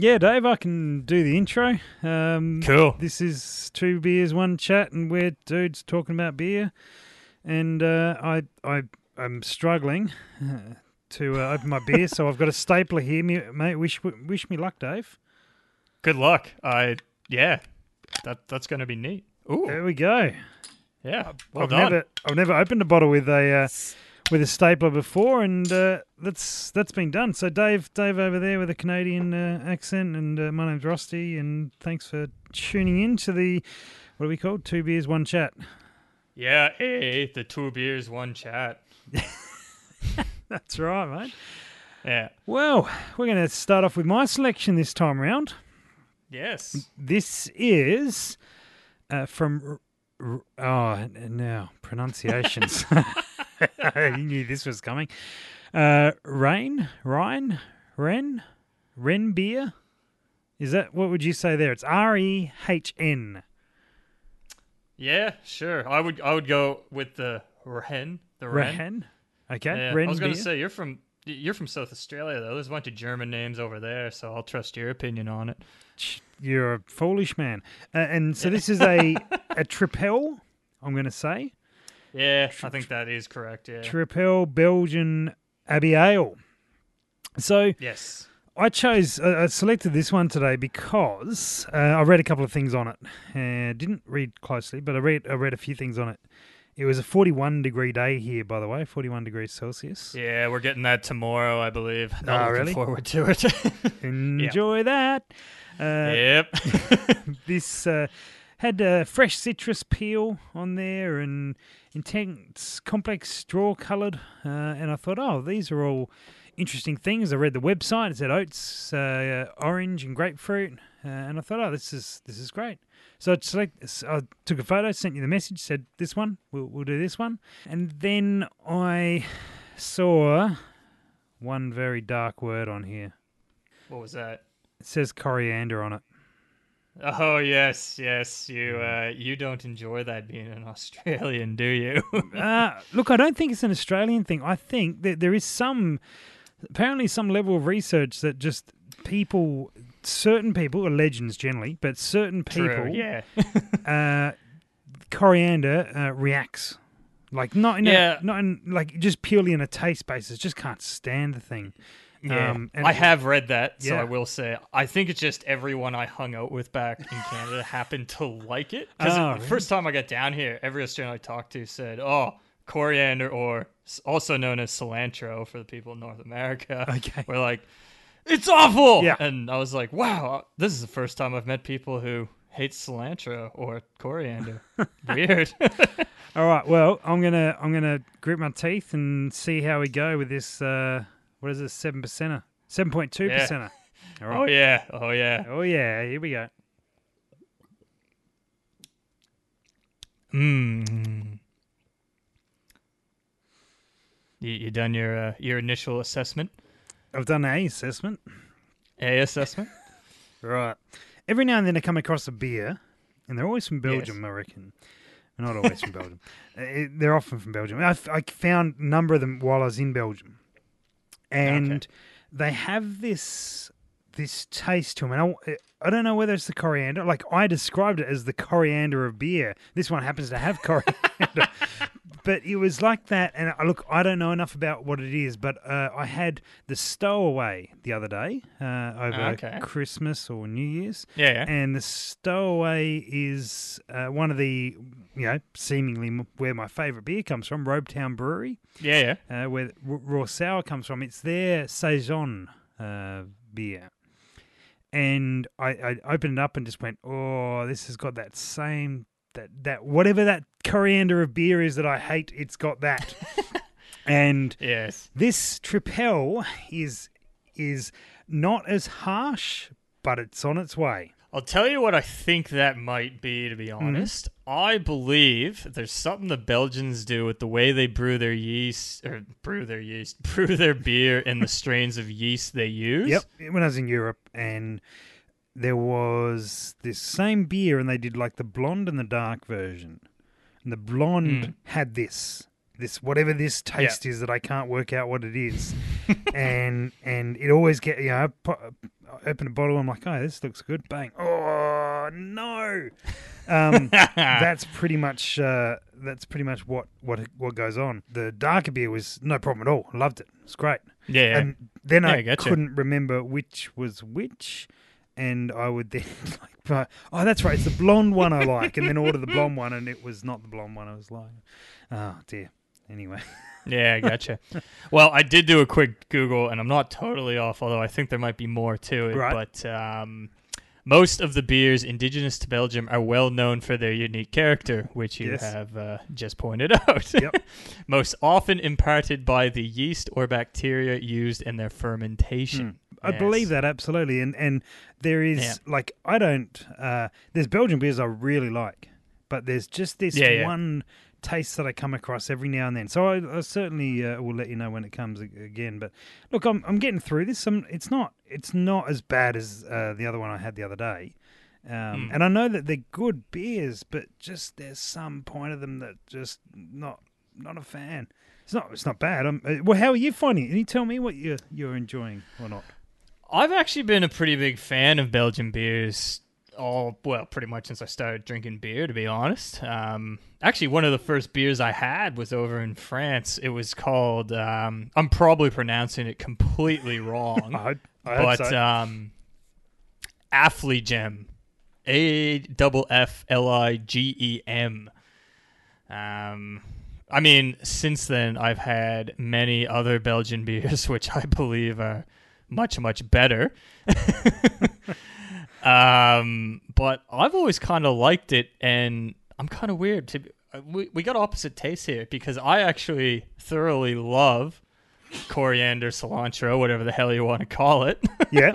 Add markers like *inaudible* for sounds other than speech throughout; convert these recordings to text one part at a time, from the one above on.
Yeah, Dave, I can do the intro. Um, Cool. This is two beers, one chat, and we're dudes talking about beer. And uh, I, I, I'm struggling uh, to uh, open my beer, so I've got a stapler here, me, mate. Wish, wish me luck, Dave. Good luck. I yeah, that that's gonna be neat. Ooh, There we go. yeah. Well I've done. never, I've never opened a bottle with a uh, with a stapler before, and uh, that's that's been done. So Dave, Dave over there with a Canadian uh, accent, and uh, my name's Rusty, and thanks for tuning in to the what are we called? Two beers, one chat. Yeah, hey, the two beers, one chat. *laughs* That's right, mate. Yeah. Well, we're going to start off with my selection this time round. Yes. This is uh, from. Oh, now pronunciations. *laughs* *laughs* you knew this was coming. Uh, Rain, Rhine, Ren, Ren beer. Is that what would you say there? It's R E H N. Yeah, sure. I would I would go with the Ren. The Ren. Ren. Okay, Yeah. Ren I was gonna say you're from you're from South Australia though. There's a bunch of German names over there, so I'll trust your opinion on it. You're a foolish man. Uh, and so this is a *laughs* a tripel. I'm going to say. Yeah, I think that is correct. Yeah. Tripel Belgian Abbey Ale. So Yes. I chose, uh, I selected this one today because uh, I read a couple of things on it. Uh, didn't read closely, but I read I read a few things on it. It was a 41 degree day here, by the way, 41 degrees Celsius. Yeah, we're getting that tomorrow, I believe. Not Oh, looking really? forward to it. *laughs* Enjoy that. Uh, yep. *laughs* This uh, had a fresh citrus peel on there and intense, complex straw coloured. Uh, and I thought, oh, these are all interesting things. I read the website. It said oats, uh, orange, and grapefruit. Uh, and I thought, oh, this is this is great. So I, select, I took a photo, sent you the message, said this one, we'll, we'll do this one. And then I saw one very dark word on here. what was that? It says coriander on it. Oh yes, yes. You uh, you don't enjoy that being an *laughs* Australian, do you? *laughs* Uh, look, I don't think it's an Australian thing. I think that there is some, apparently, some level of research that just people, certain people, or legends generally, but certain people, True, yeah. *laughs* uh, coriander uh, reacts. Like not in Yeah. a, not in like just purely in a taste basis. Just can't stand the thing. Yeah, Um, I have read that, so I will say I think it's just everyone I hung out with back in Canada *laughs* happened to like it. Because Oh, really? first time I got down here, every Australian I talked to said, "Oh, coriander, or also known as cilantro for the people in North America." *laughs* Okay. we're like, "It's awful," Yeah. and I was like, "Wow, this is the first time I've met people who hate cilantro or coriander." *laughs* Weird. All right. Well, I'm gonna I'm gonna grit my teeth and see how we go with this. Uh, what is this? Seven percenter. Seven point two percenter. *laughs* Oh yeah, oh yeah. Oh yeah. Here we go. Mm. You, you done your uh, your initial assessment? I've done a assessment. A assessment? *laughs* Right. Every now and then I come across a beer, and they're always from Belgium, I reckon. Not always from Belgium. *laughs* Uh, they're often from Belgium. I found a number of them while I was in Belgium, and they have this this taste to them. And I, I don't know whether it's the coriander. Like I described it as the coriander of beer. This one happens to have coriander. *laughs* But it was like that, and I look, I don't know enough about what it is, but uh, I had the stowaway the other day uh, over Okay. Christmas or New Year's, Yeah, yeah. and the stowaway is uh, one of the, you know, seemingly where my favourite beer comes from, Robetown Brewery, Yeah, yeah. uh, where Raw Sour comes from. It's their saison uh, beer, and I, I opened it up and just went, oh, this has got that same that that whatever that coriander of beer is that I hate, it's got that, *laughs* and Yes. this Tripel is is not as harsh, but it's on its way. I'll tell you what I think that might be, to be honest. I believe there's something the Belgians do with the way they brew their yeast, or brew their yeast, *laughs* brew their beer and the strains of yeast they use. Yep. When I was in Europe and there was this same beer and they did like the blonde and the dark version. And the blonde Mm. had this. This whatever this taste is that I can't work out what it is, *laughs* and and it always get you know I I open a bottle I'm like oh this looks good bang oh no, um, *laughs* that's pretty much uh, that's pretty much what what what goes on. The darker beer was no problem at all. I loved it. It's great. Yeah, yeah. And then Yeah, I gotcha. couldn't remember which was which, and I would then *laughs* like, oh, that's right, it's the blonde one I like, and then order the blonde one, and it was not the blonde one I was like, oh dear. Anyway, *laughs* Yeah, I gotcha. well, I did do a quick Google, and I'm not totally off, although I think there might be more to it. Right. But um, most of the beers indigenous to Belgium are well known for their unique character, which you Yes. have uh, just pointed *laughs* out. Yep. most often imparted by the yeast or bacteria used in their fermentation. I Yes. believe that absolutely, and and there is Yeah. like I don't. Uh, there's Belgian beers I really like, but there's just this Yeah, yeah. One taste that I come across every now and then. So I, I certainly uh, will let you know when it comes again. But look, I'm I'm getting through this. I'm, it's not it's not as bad as uh, the other one I had the other day. Um, Hmm. And I know that they're good beers, but just there's some point of them that just not not a fan. It's not it's not bad. I'm, uh, well, how are you finding it? Can you tell me what you're you're enjoying or not? I've actually been a pretty big fan of Belgian beers all well, pretty much since I started drinking beer. To be honest, um, actually, one of the first beers I had was over in France. It was called. Um, I'm probably pronouncing it completely wrong, *laughs* I, I but so. um, Affligem, A double F L I G E M. Um, I mean, since then I've had many other Belgian *laughs* beers, which I believe are much much better. *laughs* um, but I've always kind of liked it, and I'm kind of weird. To be, we we got opposite tastes here because I actually thoroughly love coriander, cilantro, whatever the hell you want to call it. *laughs* yeah.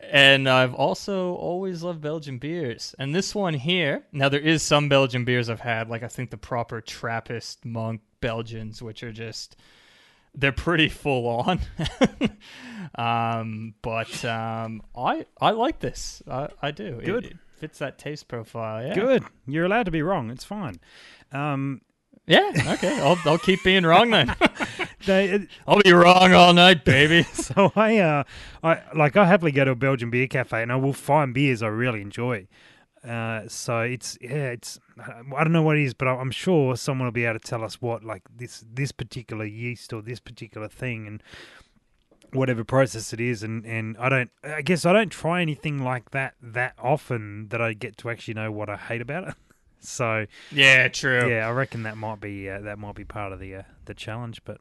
and I've also always loved Belgian beers. And this one here, now there is some Belgian beers I've had, like I think the proper Trappist monk Belgians, which are just they're pretty full on. *laughs* um, but um, I I like this. I, I do. It- Good. It, fits that taste profile. Yeah. Good. You're allowed to be wrong. It's fine. Um, Yeah. Okay. I'll I'll keep being wrong then. *laughs* they, I'll be wrong all night, baby. *laughs* so I, uh, I like I happily go to a Belgian beer cafe and I will find beers I really enjoy. Uh, so it's yeah, it's I don't know what it is, but I'm sure someone will be able to tell us what like this this particular yeast or this particular thing and whatever process it is. And and I don't, I guess I don't try anything like that that often that I get to actually know what I hate about it. *laughs* So yeah. True. yeah, I reckon that might be uh, that might be part of the uh, the challenge. But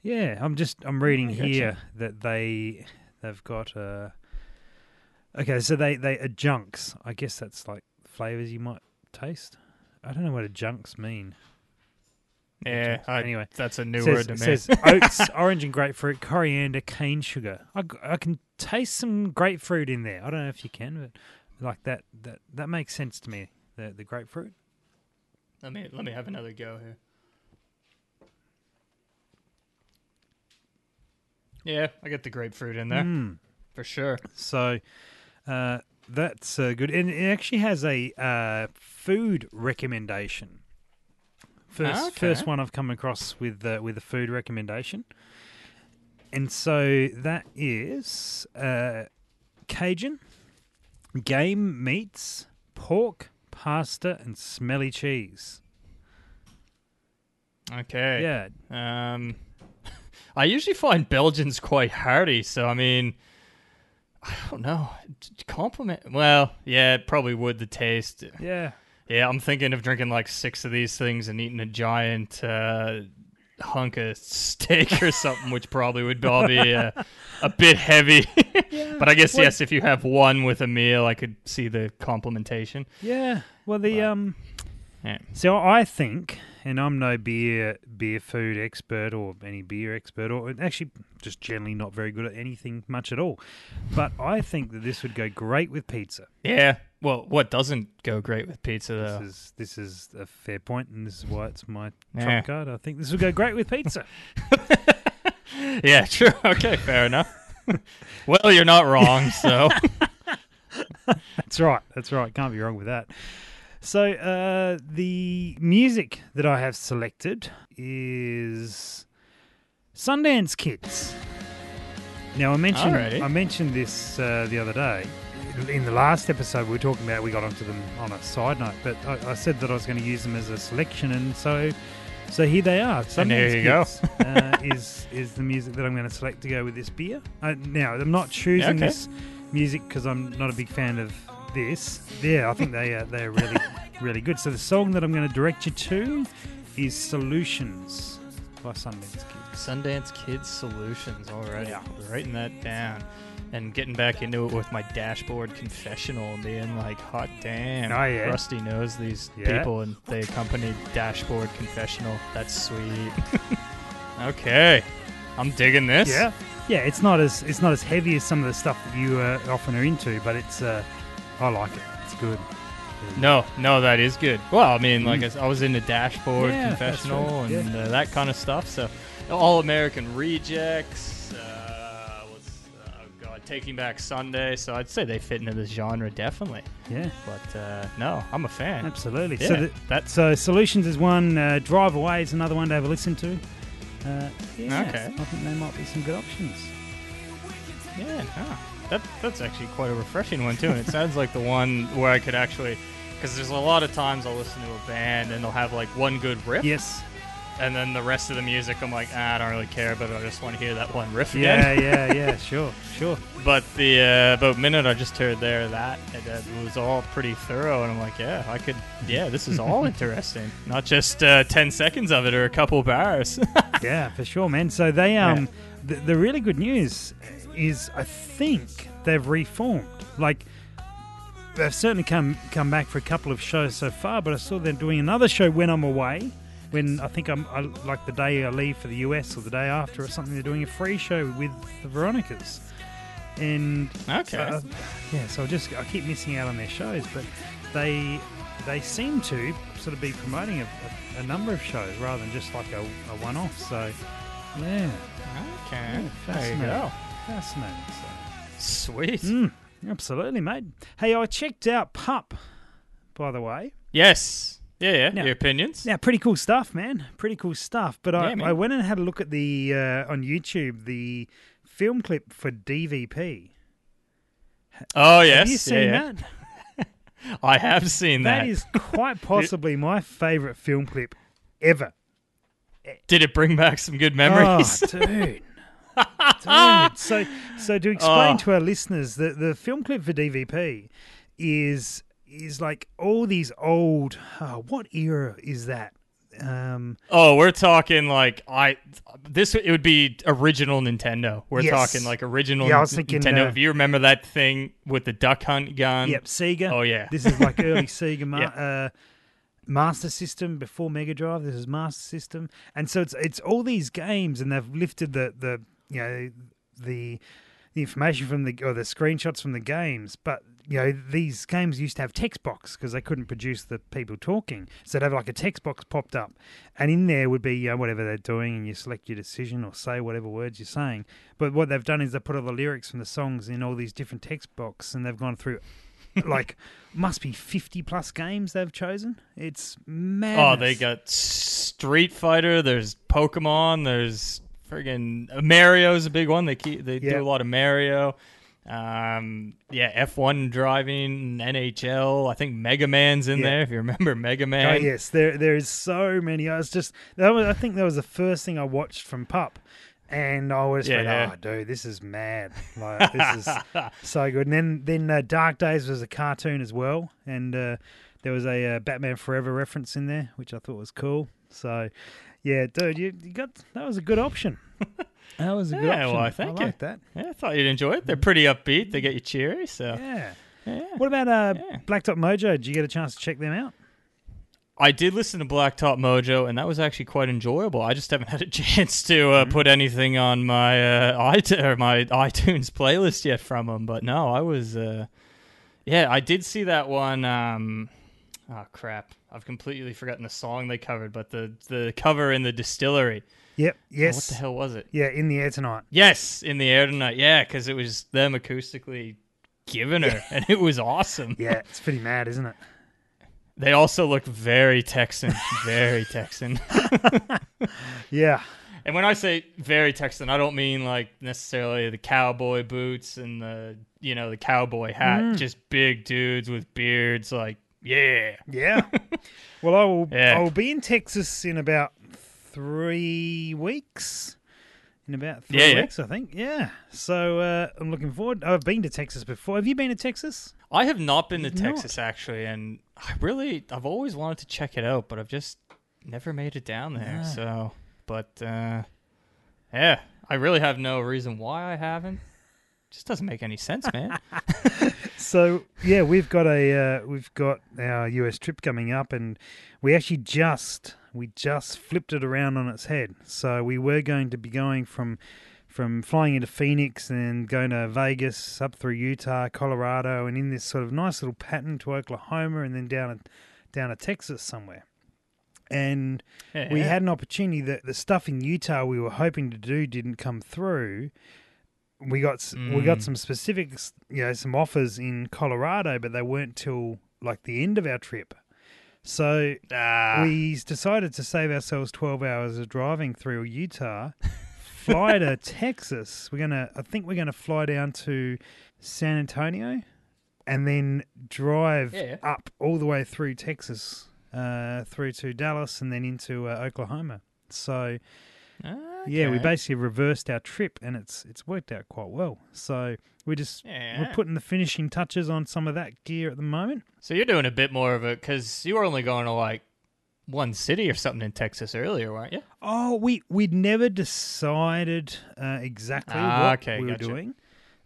yeah, I'm just I'm reading here that they they've got uh okay, so they they adjuncts. I guess that's like flavors you might taste. I don't know what adjuncts mean. Yeah. I, Anyway, that's a new says, word to me. says *laughs* oats, orange and grapefruit, coriander, cane sugar. I, I can taste some grapefruit in there. I don't know if you can, but like that that that makes sense to me. The the grapefruit. Let me let me have another go here. Yeah, I get the grapefruit in there Mm. for sure. So uh, that's uh, good. And it actually has a uh, food recommendation. First, Okay. first one I've come across with uh, with a food recommendation, and so that is uh, Cajun game meats, pork, pasta, and smelly cheese. Okay. Yeah, Um, *laughs* I usually find Belgians quite hearty, so I mean, I don't know. Compliment. Well, yeah, it probably would the taste. yeah. Yeah, I'm thinking of drinking like six of these things and eating a giant uh, hunk of steak or *laughs* something, which probably would all be uh, a bit heavy. *laughs* but I guess Well- yes, if you have one with a meal, I could see the complementation. Yeah. Well, the But- um. Yeah. So I think, and I'm no beer beer food expert or any beer expert, or actually just generally not very good at anything much at all. But I think that this would go great with pizza. Yeah. Well, what doesn't go great with pizza This is this is a fair point, and this is why it's my Yeah. trump card. I think this would go great with pizza. *laughs* Yeah, true. *laughs* Okay, fair enough. *laughs* well, you're not wrong. So That's right. That's right. Can't be wrong with that. So uh, the music that I have selected is Sundance Kids. Now I mentioned Alrighty. I mentioned this uh, the other day. In the last episode, we were talking about we got onto them on a side note, but I, I said that I was going to use them as a selection, and so so here they are. And there Sundance you go. Kids, uh, *laughs* is is the music that I'm going to select to go with this beer. Uh, now I'm not choosing Okay. this music because I'm not a big fan of this. Yeah, I think they are they're really really good. So the song that I'm going to direct you to is "Solutions" by Sundance Kids. Sundance Kids Solutions. Alrighty, writing that down. And getting back into it with my dashboard confessional and being like, hot damn. Oh, yeah. Rusty knows these Yeah. people and they accompanied dashboard confessional. That's sweet. *laughs* okay. I'm digging this. Yeah, yeah. It's not as it's not as heavy as some of the stuff that you uh, often are into, but it's uh, I like it. It's good. No, no, that is good. Well, I mean, like I s- I, was in the Dashboard Mm. Yeah, Confessional right, and uh, that kind of stuff. So, All American Rejects. Uh, what's oh god, Taking Back Sunday. So I'd say they fit into this genre definitely. Yeah, But uh, no, I'm a fan. absolutely. Yeah, So the, that's so solutions is one. Uh, Drive away is another one to have a listen to. Uh, yeah, Okay. I think there might be some good options. yeah. ah, that that's actually quite a refreshing one too. And it sounds like the one where I could actually. Because there's a lot of times I'll listen to a band and they'll have like one good riff, Yes. and then the rest of the music I'm like, ah, I don't really care, but I just want to hear that one riff again. Yeah, yeah, yeah. *laughs* Sure, sure. But the uh, about minute I just heard there, that it was all pretty thorough, and I'm like, yeah, I could, yeah, this is all *laughs* interesting, not just uh, ten seconds of it or a couple bars. *laughs* Yeah, for sure, man. So they um, the, the really good news is I think they've reformed. Like they've certainly come come back for a couple of shows so far, but I saw them doing another show when I'm away. When I think I'm I, like the day I leave for the US or the day after or something, they're doing a free show with the Veronicas. And Okay. uh, yeah, so I just I keep missing out on their shows, but they they seem to sort of be promoting a, a, a number of shows rather than just like a, a one off. So yeah, okay, Yeah, there you go. Fascinating. Sweet. Mm, absolutely, mate. Hey, I checked out Pup, by the way. Yes. Yeah, yeah. Now- Your opinions? Yeah, pretty cool stuff, man. Pretty cool stuff. But I, Yeah. I went and had a look at the uh, on YouTube the film clip for DVP. Oh yes. Have you seen yeah, yeah. that? *laughs* I have seen that. That is quite *laughs* possibly my favorite film clip ever. Did it bring back some good memories? Oh, dude. Dude. So, so to *laughs* explain Oh. to our listeners, the, the film clip for DVP is is like all these old. Oh, what era is that? Um, Oh, we're talking like I this it would be original Nintendo. We're Yes. talking like original Yeah, I was thinking, Nintendo. uh, if you remember that thing with the duck hunt gun. yep, Sega. Oh yeah. This is like early *laughs* Sega ma- Yeah. uh, Master System before Mega Drive. This is Master System, and so it's it's all these games, and they've lifted the the you know the the information from the or the screenshots from the games, but you know these games used to have text box because they couldn't produce the people talking, so they'd have like a text box popped up, and in there would be uh, whatever they're doing, and you select your decision or say whatever words you're saying. But what they've done is they put all the lyrics from the songs in all these different text box, and they've gone through *laughs* like must be 50 plus games they've chosen. It's mad. Oh, they got Street Fighter. There's Pokemon. There's friggin' Mario's a big one. They keep they Yeah. do a lot of Mario. Um, yeah, F1 driving, NHL. I think Mega Man's in Yeah. there. If you remember *laughs* Mega Man. Oh yes, there there is so many. I was just that was, I think that was the first thing I watched from Pup, and I was Yeah, like, yeah. oh dude, this is mad. Like this is *laughs* so good. And then then uh, Dark Days was a cartoon as well, and uh, there was a uh, Batman Forever reference in there, which I thought was cool. So yeah, dude, you, you got that was a good option. *laughs* That was a good Yeah, option. well, thank I you. like that. Yeah, I thought you'd enjoy it. They're pretty upbeat. They get you cheery. So Yeah. yeah. What about uh, Yeah. Blacktop Mojo? Did you get a chance to check them out? I did listen to Blacktop Mojo, and that was actually quite enjoyable. I just haven't had a *laughs* chance to Mm-hmm. uh, put anything on my uh, iTunes *laughs* or my iTunes playlist yet from them. But no, I was, uh, yeah, I did see that one. Um, oh crap, I've completely forgotten the song they covered, but the the cover in the distillery. Yep. Oh, Yes. what the hell was it? Yeah, in the air tonight. Yes, in the air tonight. Yeah, because it was them acoustically giving her, and it was awesome. *laughs* Yeah, it's pretty mad, isn't it? They also look very Texan, very Texan. *laughs* Yeah. And when I say very Texan, I don't mean like necessarily the cowboy boots and the you know the cowboy hat. Mm. Just big dudes with beards. Like yeah, Yeah. *laughs* well, I will. Yeah. I will be in Texas in about three weeks. In about three Yeah, yeah. weeks, I think. Yeah. So uh, I'm looking forward. I've been to Texas before. Have you been to Texas? I have not been to You've not? Texas actually, and I really I've always wanted to check it out, but I've just never made it down there. No. So, but uh, yeah, I really have no reason why I haven't. Just doesn't make any sense, man. *laughs* So yeah, we've got a uh, we've got our US trip coming up, and we actually just we just flipped it around on its head. So we were going to be going from from flying into Phoenix and going to Vegas, up through Utah, Colorado, and in this sort of nice little pattern to Oklahoma, and then down down to Texas somewhere. And Yeah. we had an opportunity that the stuff in Utah we were hoping to do didn't come through. We got s we got Mm. some specifics, you know, some offers in Colorado, but they weren't till like the end of our trip. So Ah, we decided to save ourselves twelve hours of driving through Utah, fly to *laughs* Texas. We're gonna, I think we're gonna fly down to San Antonio, and then drive Yeah. up all the way through Texas, uh, through to Dallas, and then into uh, Oklahoma. So yeah, we basically reversed our trip, and it's it's worked out quite well. So we're just Yeah. we're putting the finishing touches on some of that gear at the moment. So you're doing a bit more of it because you were only going to like one city or something in Texas earlier, weren't you? Oh, we we'd never decided uh, exactly Ah, what okay, we were doing.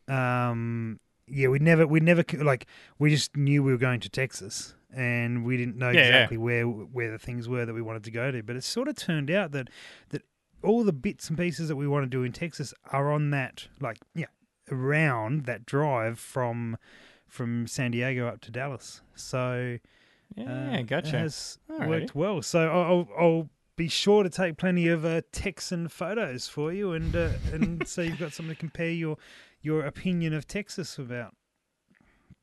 Um, yeah, we never we never like we just knew we were going to Texas, and we didn't know Yeah, yeah. exactly where where the things were that we wanted to go to. But it sort of turned out that that all the bits and pieces that we want to do in Texas are on that like yeah around that drive from from San Diego up to Dallas. So Yeah, uh, It gotcha. has Alrighty. worked well. So I'll, I'll, be sure to take plenty of uh, Texan photos for you, and uh, and *laughs* so you've got something to compare your your opinion of Texas about.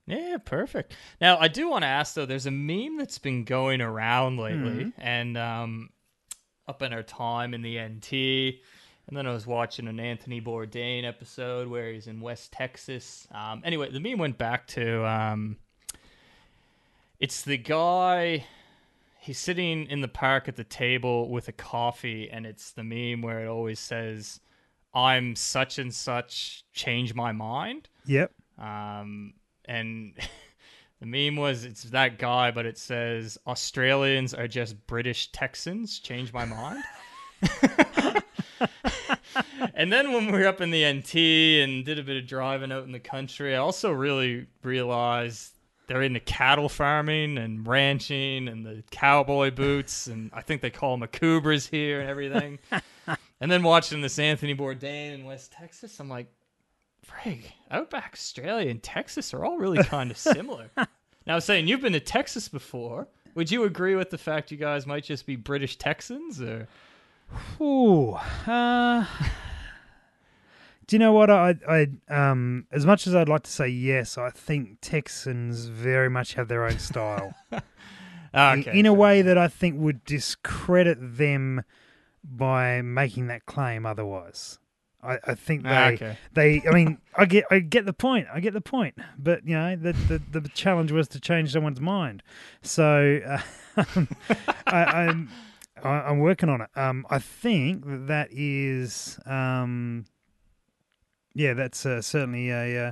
Yeah, perfect. Now, I do want to ask though. There's a meme that's been going around lately, Mhm. and um, up in our time in the NT, and then I was watching an Anthony Bourdain episode where he's in West Texas. Um, anyway, the meme went back to um, it's the guy. He's sitting in the park at the table with a coffee, and it's the meme where it always says, "I'm such and such, change my mind." Yep. Um, and *laughs* the meme was it's that guy, but it says Australians are just British Texans. Change my mind. *laughs* and then when we were up in the NT and did a bit of driving out in the country, I also really realized they're into cattle farming and ranching and the cowboy boots and I think they call them Akubras here and everything. *laughs* and then watching this Anthony Bourdain in West Texas, I'm like, Frig, Outback Australia and Texas are all really kind of *laughs* similar. now, I was saying you've been to Texas before. Would you agree with the fact you guys might just be British Texans, or Ooh. Uh, do you know what I I um as much as I'd like to say yes, I think Texans very much have their own style. Ah, *laughs* in- okay, in a way that I think would discredit them by making that claim otherwise. I, I think they, Ah, okay. they I mean I get I get the point. I get the point. But you know the the, the challenge was to change someone's mind. So uh, *laughs* I, I'm I, I'm working on it. Um I think that that is um yeah that's uh, certainly a uh,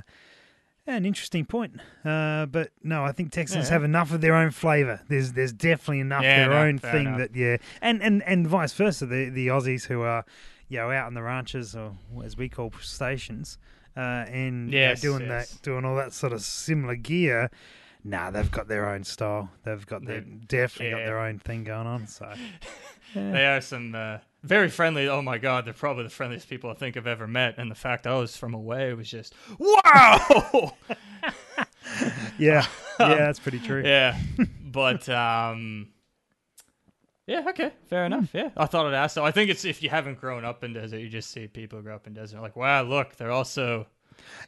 an interesting point. Uh but no I think Texans Yeah. have enough of their own flavor. There's there's definitely enough Yeah, their no, own thing enough. that yeah. And and and vice versa the the Aussies who are you know, out in the ranches or as we call stations, uh, and you know, doing yes. that, doing all that sort of similar gear. Nah, they've got their own style. They've got their definitely got their own thing going on. So *laughs* They are some uh, very friendly. Oh my god, they're probably the friendliest people I think I've ever met. And the fact I was from away was just wow. *laughs* yeah, yeah, *laughs* that's pretty true. yeah, but um, yeah, okay, fair enough. Yeah, I thought I'd ask. So I think it's if you haven't grown up in desert, you just see people grow up in desert, like wow, look, they're also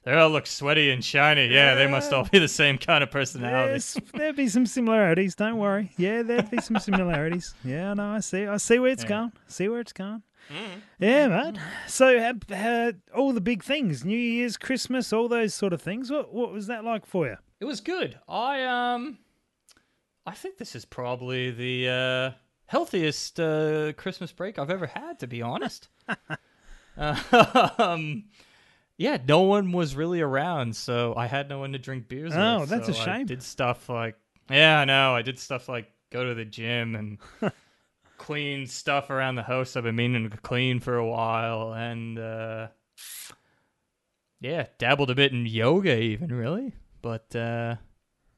They all look sweaty and shiny. Yeah, they must all be the same kind of personality. Yes, there'd be some similarities. Don't worry. Yeah, there'd be some similarities. Yeah, I know. I see. I see where it's Yeah. going. See where it's going. Mm. Yeah, mate. So, uh, uh, all the big things, New Year's, Christmas, all those sort of things. What what was that like for you? It was good. I um, I think this is probably the uh, healthiest uh, Christmas break I've ever had, to be honest. *laughs* *laughs* um, yeah, no one was really around, so I had no one to drink beers Oh, with. that's a so I shame. did stuff like, yeah, I know. I did stuff like go to the gym and *laughs* clean stuff around the house I've been meaning to clean for a while, and uh, yeah, dabbled a bit in yoga, even really. But uh,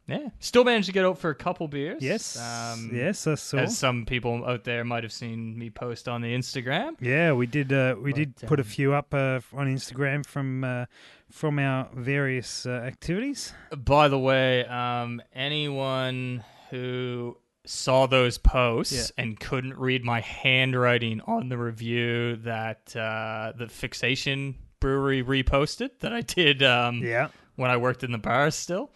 yeah, still managed to get out for a couple beers. Yes, um, yes, I saw. As some people out there might have seen me post on the Instagram. Yeah, we did. Uh, we did But, put a um, few up uh, on Instagram from uh, from our various uh, activities. By the way, um, anyone who saw those posts and couldn't read my handwriting on the review that uh, the Fixation Brewery reposted that I did um, Yeah, when I worked in the bar still.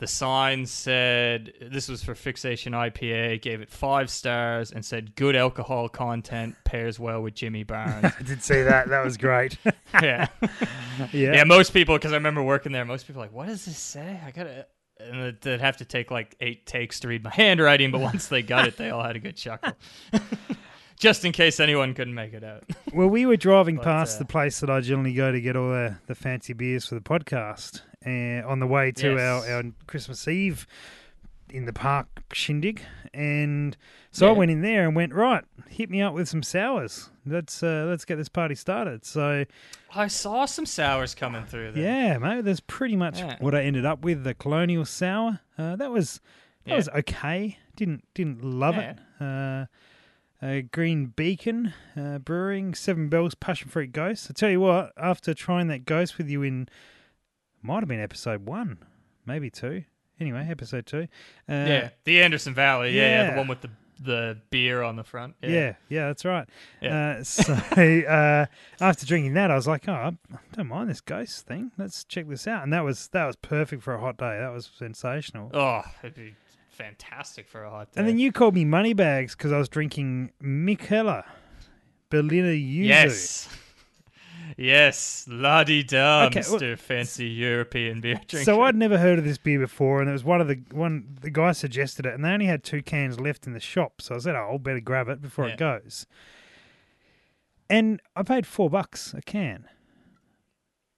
The sign said this was for Fixation IPA, gave it five stars, and said good alcohol content pairs well with Jimmy Barnes. *laughs* I did see that. That was great. *laughs* yeah. yeah. Yeah, most people, because I remember working there, most people like, what does this say? I gotta. And it- they'd have to take like eight takes to read my handwriting, but once they got it, they all had a good chuckle. *laughs* Just in case anyone couldn't make it out. Well, we were driving But, past uh, the place that I generally go to get all the, the fancy beers for the podcast, and on the way to Yes. our, our Christmas Eve in the park shindig, and so I went in there and went right, hit me up with some sours. Let's uh, let's get this party started. So I saw some sours coming through there. yeah, mate, that's pretty much Yeah. what I ended up with. The Colonial Sour. Uh, that was that Yeah. was okay. Didn't didn't love it. Uh, uh, Green Beacon uh, Brewing, Seven Bells Passion Fruit Gose. I tell you what, after trying that gose with you in, might have been episode one, maybe two. Anyway, episode two. Uh, yeah, the Anderson Valley. Yeah, yeah, yeah. the one with the the beer on the front. Yeah. Yeah, yeah, that's right. Uh, *laughs* so uh, after drinking that, I was like, "Oh, I don't mind this gose thing. Let's check this out." And that was that was perfect for a hot day. That was sensational. Oh, it'd be fantastic for a hot day. And then you called me moneybags because I was drinking Mikkeller Berliner Yuzu. Yes. Yes, la di da, Okay, well- Mister Fancy European beer drinker. So I'd never heard of this beer before, and it was one of the one the guy suggested it, and they only had two cans left in the shop. So I said, "Oh, I'll better grab it before Yeah. it goes." And I paid four bucks a can.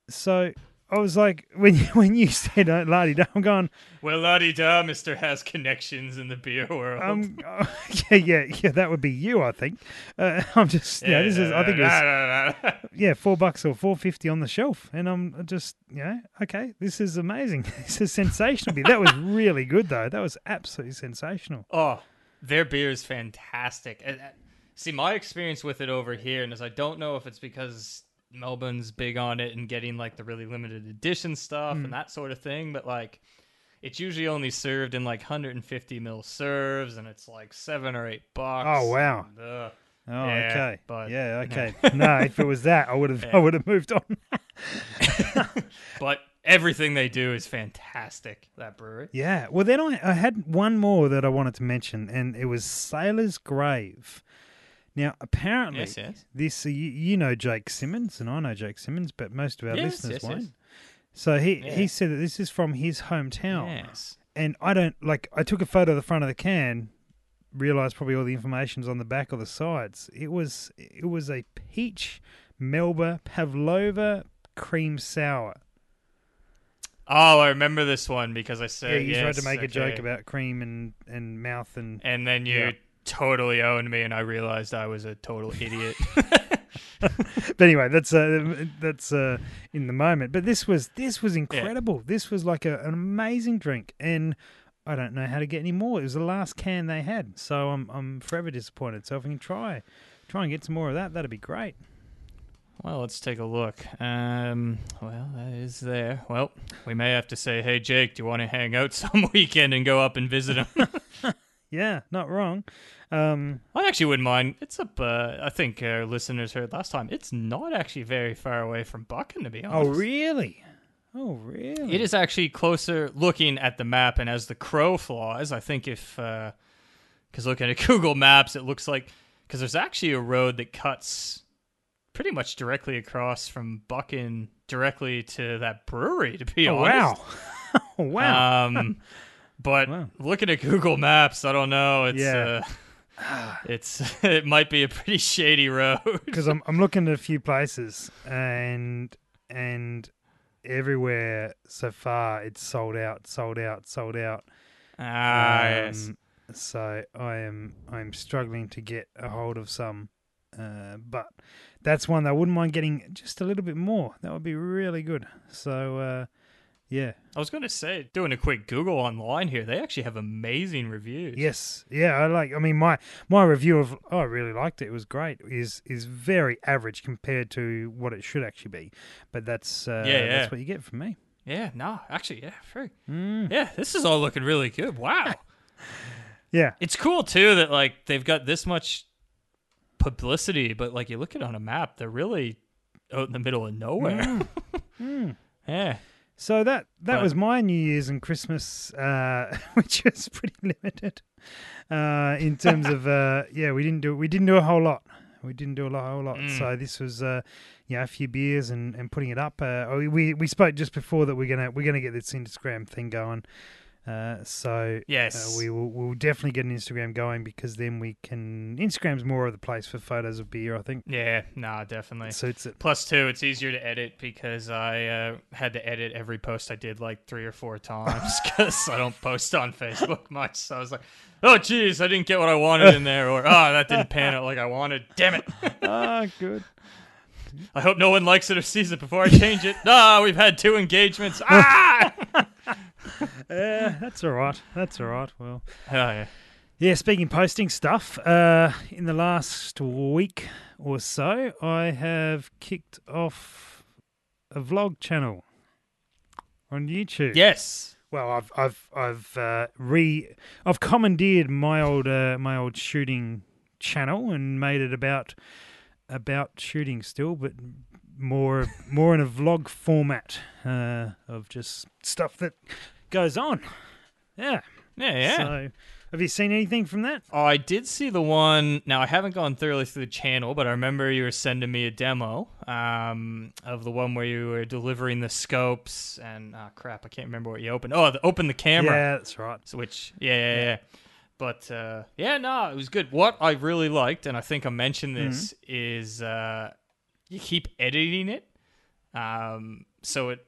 So I was like, *laughs* when you, when you said uh, "lardy da," I'm going, Well, la di da, Mister has connections in the beer world. um, *laughs* yeah, yeah, yeah, that would be you, I think. Uh, *laughs* I'm just, yeah, this is, I think it was, yeah, four bucks or four fifty on the shelf, and I'm just, yeah, okay, this is amazing. this is sensational beer. That was really good, though. That was absolutely sensational. Oh, their beer is fantastic. Uh, see, my experience with it over here, and is I don't know if it's because Melbourne's big on it and getting like the really limited edition stuff Hmm. and that sort of thing, but like it's usually only served in like 150 mil serves, and it's like seven or eight bucks. Oh, wow. And, uh, Oh, Yeah, okay. but- yeah, *laughs* okay. no, if it was that, I would have, I would have moved on. *laughs* but everything they do is fantastic. That brewery. yeah. Well, then I, I had one more that I wanted to mention, and it was Sailor's Grave. Now, apparently, Yes, yes. this you, you know Jake Simmons, and I know Jake Simmons, but most of our Yes, listeners yes, won't. yes. So he Yeah. he said that this is from his hometown. Yes. and I don't like. I took a photo of the front of the can, realized probably all the information's on the back or the sides. It was it was a peach Melba Pavlova cream sour. Oh, I remember this one because I said yeah, you tried to yes, make a joke about cream and and mouth and and then you Yeah. Totally owned me, and I realized I was a total idiot. *laughs* *laughs* but anyway, that's uh, that's uh, in the moment. But this was this was incredible. This was like a, an amazing drink, and I don't know how to get any more. It was the last can they had, so I'm I'm forever disappointed. So if we can try try and get some more of that, that'd be great. well, let's take a look. Um, well, that is there. Well, we may have to say, hey, Jake, do you want to hang out *laughs* some weekend and go up and visit him? Yeah, not wrong. Um, I actually wouldn't mind. It's up. Uh, I think our listeners heard last time. It's not actually very far away from Buchan, to be honest. oh, really? Oh, really? It is actually closer looking at the map, and as the crow flies, I think if because looking at *laughs* Google Maps, it looks like because there's actually a road that cuts pretty much directly across from Buchan directly to that brewery. To be Oh, honest, wow. oh, *laughs* wow. Um, *laughs* but Wow. looking at Google Maps, I don't know. It's Yeah. uh, *sighs* it's *laughs* it might be a pretty shady road. *laughs* Because I'm, I'm looking at a few places and and everywhere so far it's sold out, sold out, sold out. ah, yes. Um, So I am I'm struggling to get a hold of some, uh, but that's one that I wouldn't mind getting just a little bit more. That would be really good. So uh, yeah, I was going to say, doing a quick Google online here, they actually have amazing reviews. yes, yeah. I like. I mean, my my review of oh, I really liked it. It was great. Is is very average compared to what it should actually be, but that's uh, Yeah, yeah. that's what you get from me. Yeah, no, actually, yeah, very. Mm. Yeah, this is all looking really good. Wow. *laughs* Yeah, it's cool too that like they've got this much publicity, but like you look at it on a map, they're really out in the middle of nowhere. Mm. *laughs* yeah. So that that But- was my New Year's and Christmas, uh, *laughs* which was pretty limited uh, in terms of uh, yeah. We didn't do we didn't do a whole lot. We didn't do a lot, whole lot. Mm. So this was uh, yeah a few beers and, and putting it up. Uh, we- we we spoke just before that we're gonna we're gonna get this Instagram thing going. Uh, so Yes. uh, we will we'll definitely get an Instagram going because then we can Instagram's more of the place for photos of beer. I think Yeah, nah, definitely. it suits it. Plus, two, it's easier to edit because I uh, had to edit every post I did like three or four times *laughs* because I don't post on Facebook much. So I was like, oh, geez, I didn't get what I wanted in there, or oh, that didn't pan out like I wanted. Damn it. *laughs* ah, good. I hope no one likes it or sees it before I change it. Ah, we've had two engagements. Ah! *laughs* Uh, *laughs* that's all right. That's all right. Well. oh, yeah. Yeah, speaking posting stuff, uh, in the last week or so, I have kicked off a vlog channel on YouTube. Yes. Well, I've I've I've uh, re I've commandeered my old uh, my old shooting channel and made it about about shooting still, but more more in a vlog format uh, of just stuff that goes on. Yeah. Yeah, yeah. So, have you seen anything from that? Oh, I did see the one. Now I haven't gone thoroughly through the channel, but I remember you were sending me a demo um, of the one where you were delivering the scopes and oh crap, I can't remember what you opened. Oh, the, open the camera. Yeah, that's right. So which, yeah, yeah, yeah. But uh, yeah, no, it was good. What I really liked, and I think I mentioned this, is uh, you keep editing it, um, so it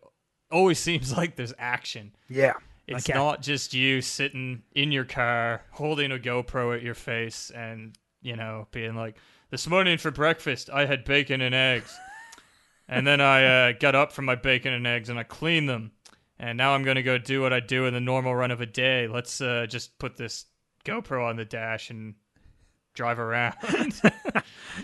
always seems like there's action. Yeah. It's Okay. not just you sitting in your car holding a GoPro at your face and, you know, being like, this morning for breakfast, I had bacon and eggs. *laughs* and then I uh, got up from my bacon and eggs and I cleaned them. And now I'm going to go do what I do in the normal run of a day. Let's uh, just put this GoPro on the dash and drive around *laughs*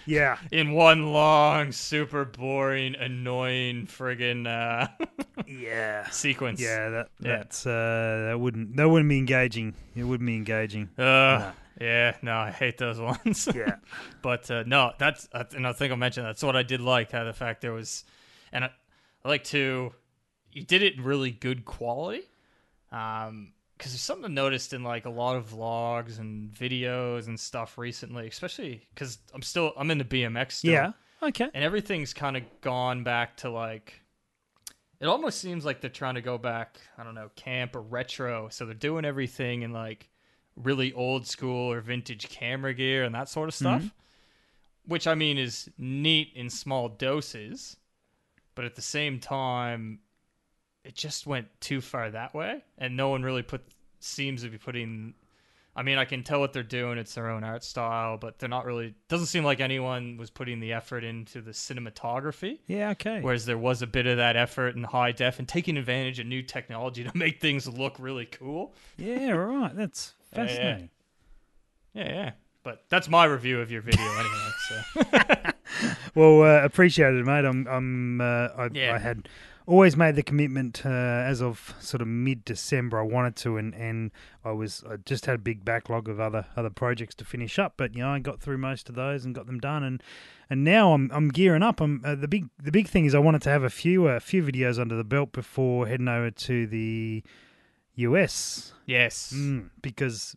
Yeah. *laughs* in one long, super boring, annoying friggin' uh, *laughs* Yeah. sequence. Yeah, that Yeah. that's uh that wouldn't that wouldn't be engaging. It wouldn't be engaging. Uh, yeah, no, I hate those ones. Yeah. but uh, no, that's and I think I mentioned that's what I did like. How the fact there was, and I, I like to, you did it in really good quality. Um, because there's something I noticed in like a lot of vlogs and videos and stuff recently, especially because I'm still I'm into BMX still, Yeah. Okay. and everything's kind of gone back to like. It almost seems like they're trying to go back, I don't know, camp or retro. So they're doing everything in like really old school or vintage camera gear and that sort of stuff. Mm-hmm. Which I mean is neat in small doses, but at the same time, it just went too far that way, and no one really put seems to be putting. I mean, I can tell what they're doing; it's their own art style, but they're not really. Doesn't seem like anyone was putting the effort into the cinematography. Yeah, okay. Whereas there was a bit of that effort in high def and taking advantage of new technology *laughs* to make things look really cool. Yeah, right. That's *laughs* Yeah, yeah. fascinating. Yeah, yeah. But that's my review of your video anyway. So *laughs* Well, uh, appreciate it, mate. I'm I'm uh, I, Yeah. I had always made the commitment uh, as of sort of mid December. I wanted to, and, and I was I just had a big backlog of other other projects to finish up. But you know, I got through most of those and got them done, and and now I'm I'm gearing up. I'm uh, the big the big thing is I wanted to have a few a uh, few videos under the belt before heading over to the US. Yes, mm, because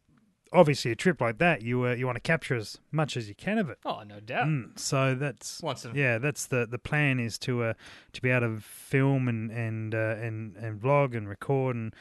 obviously a trip like that, you uh, you want to capture as much as you can of it. Oh, no doubt. Mm, so that's Once in- yeah, that's the the plan is to uh, to be able to film and and uh, and and vlog and record and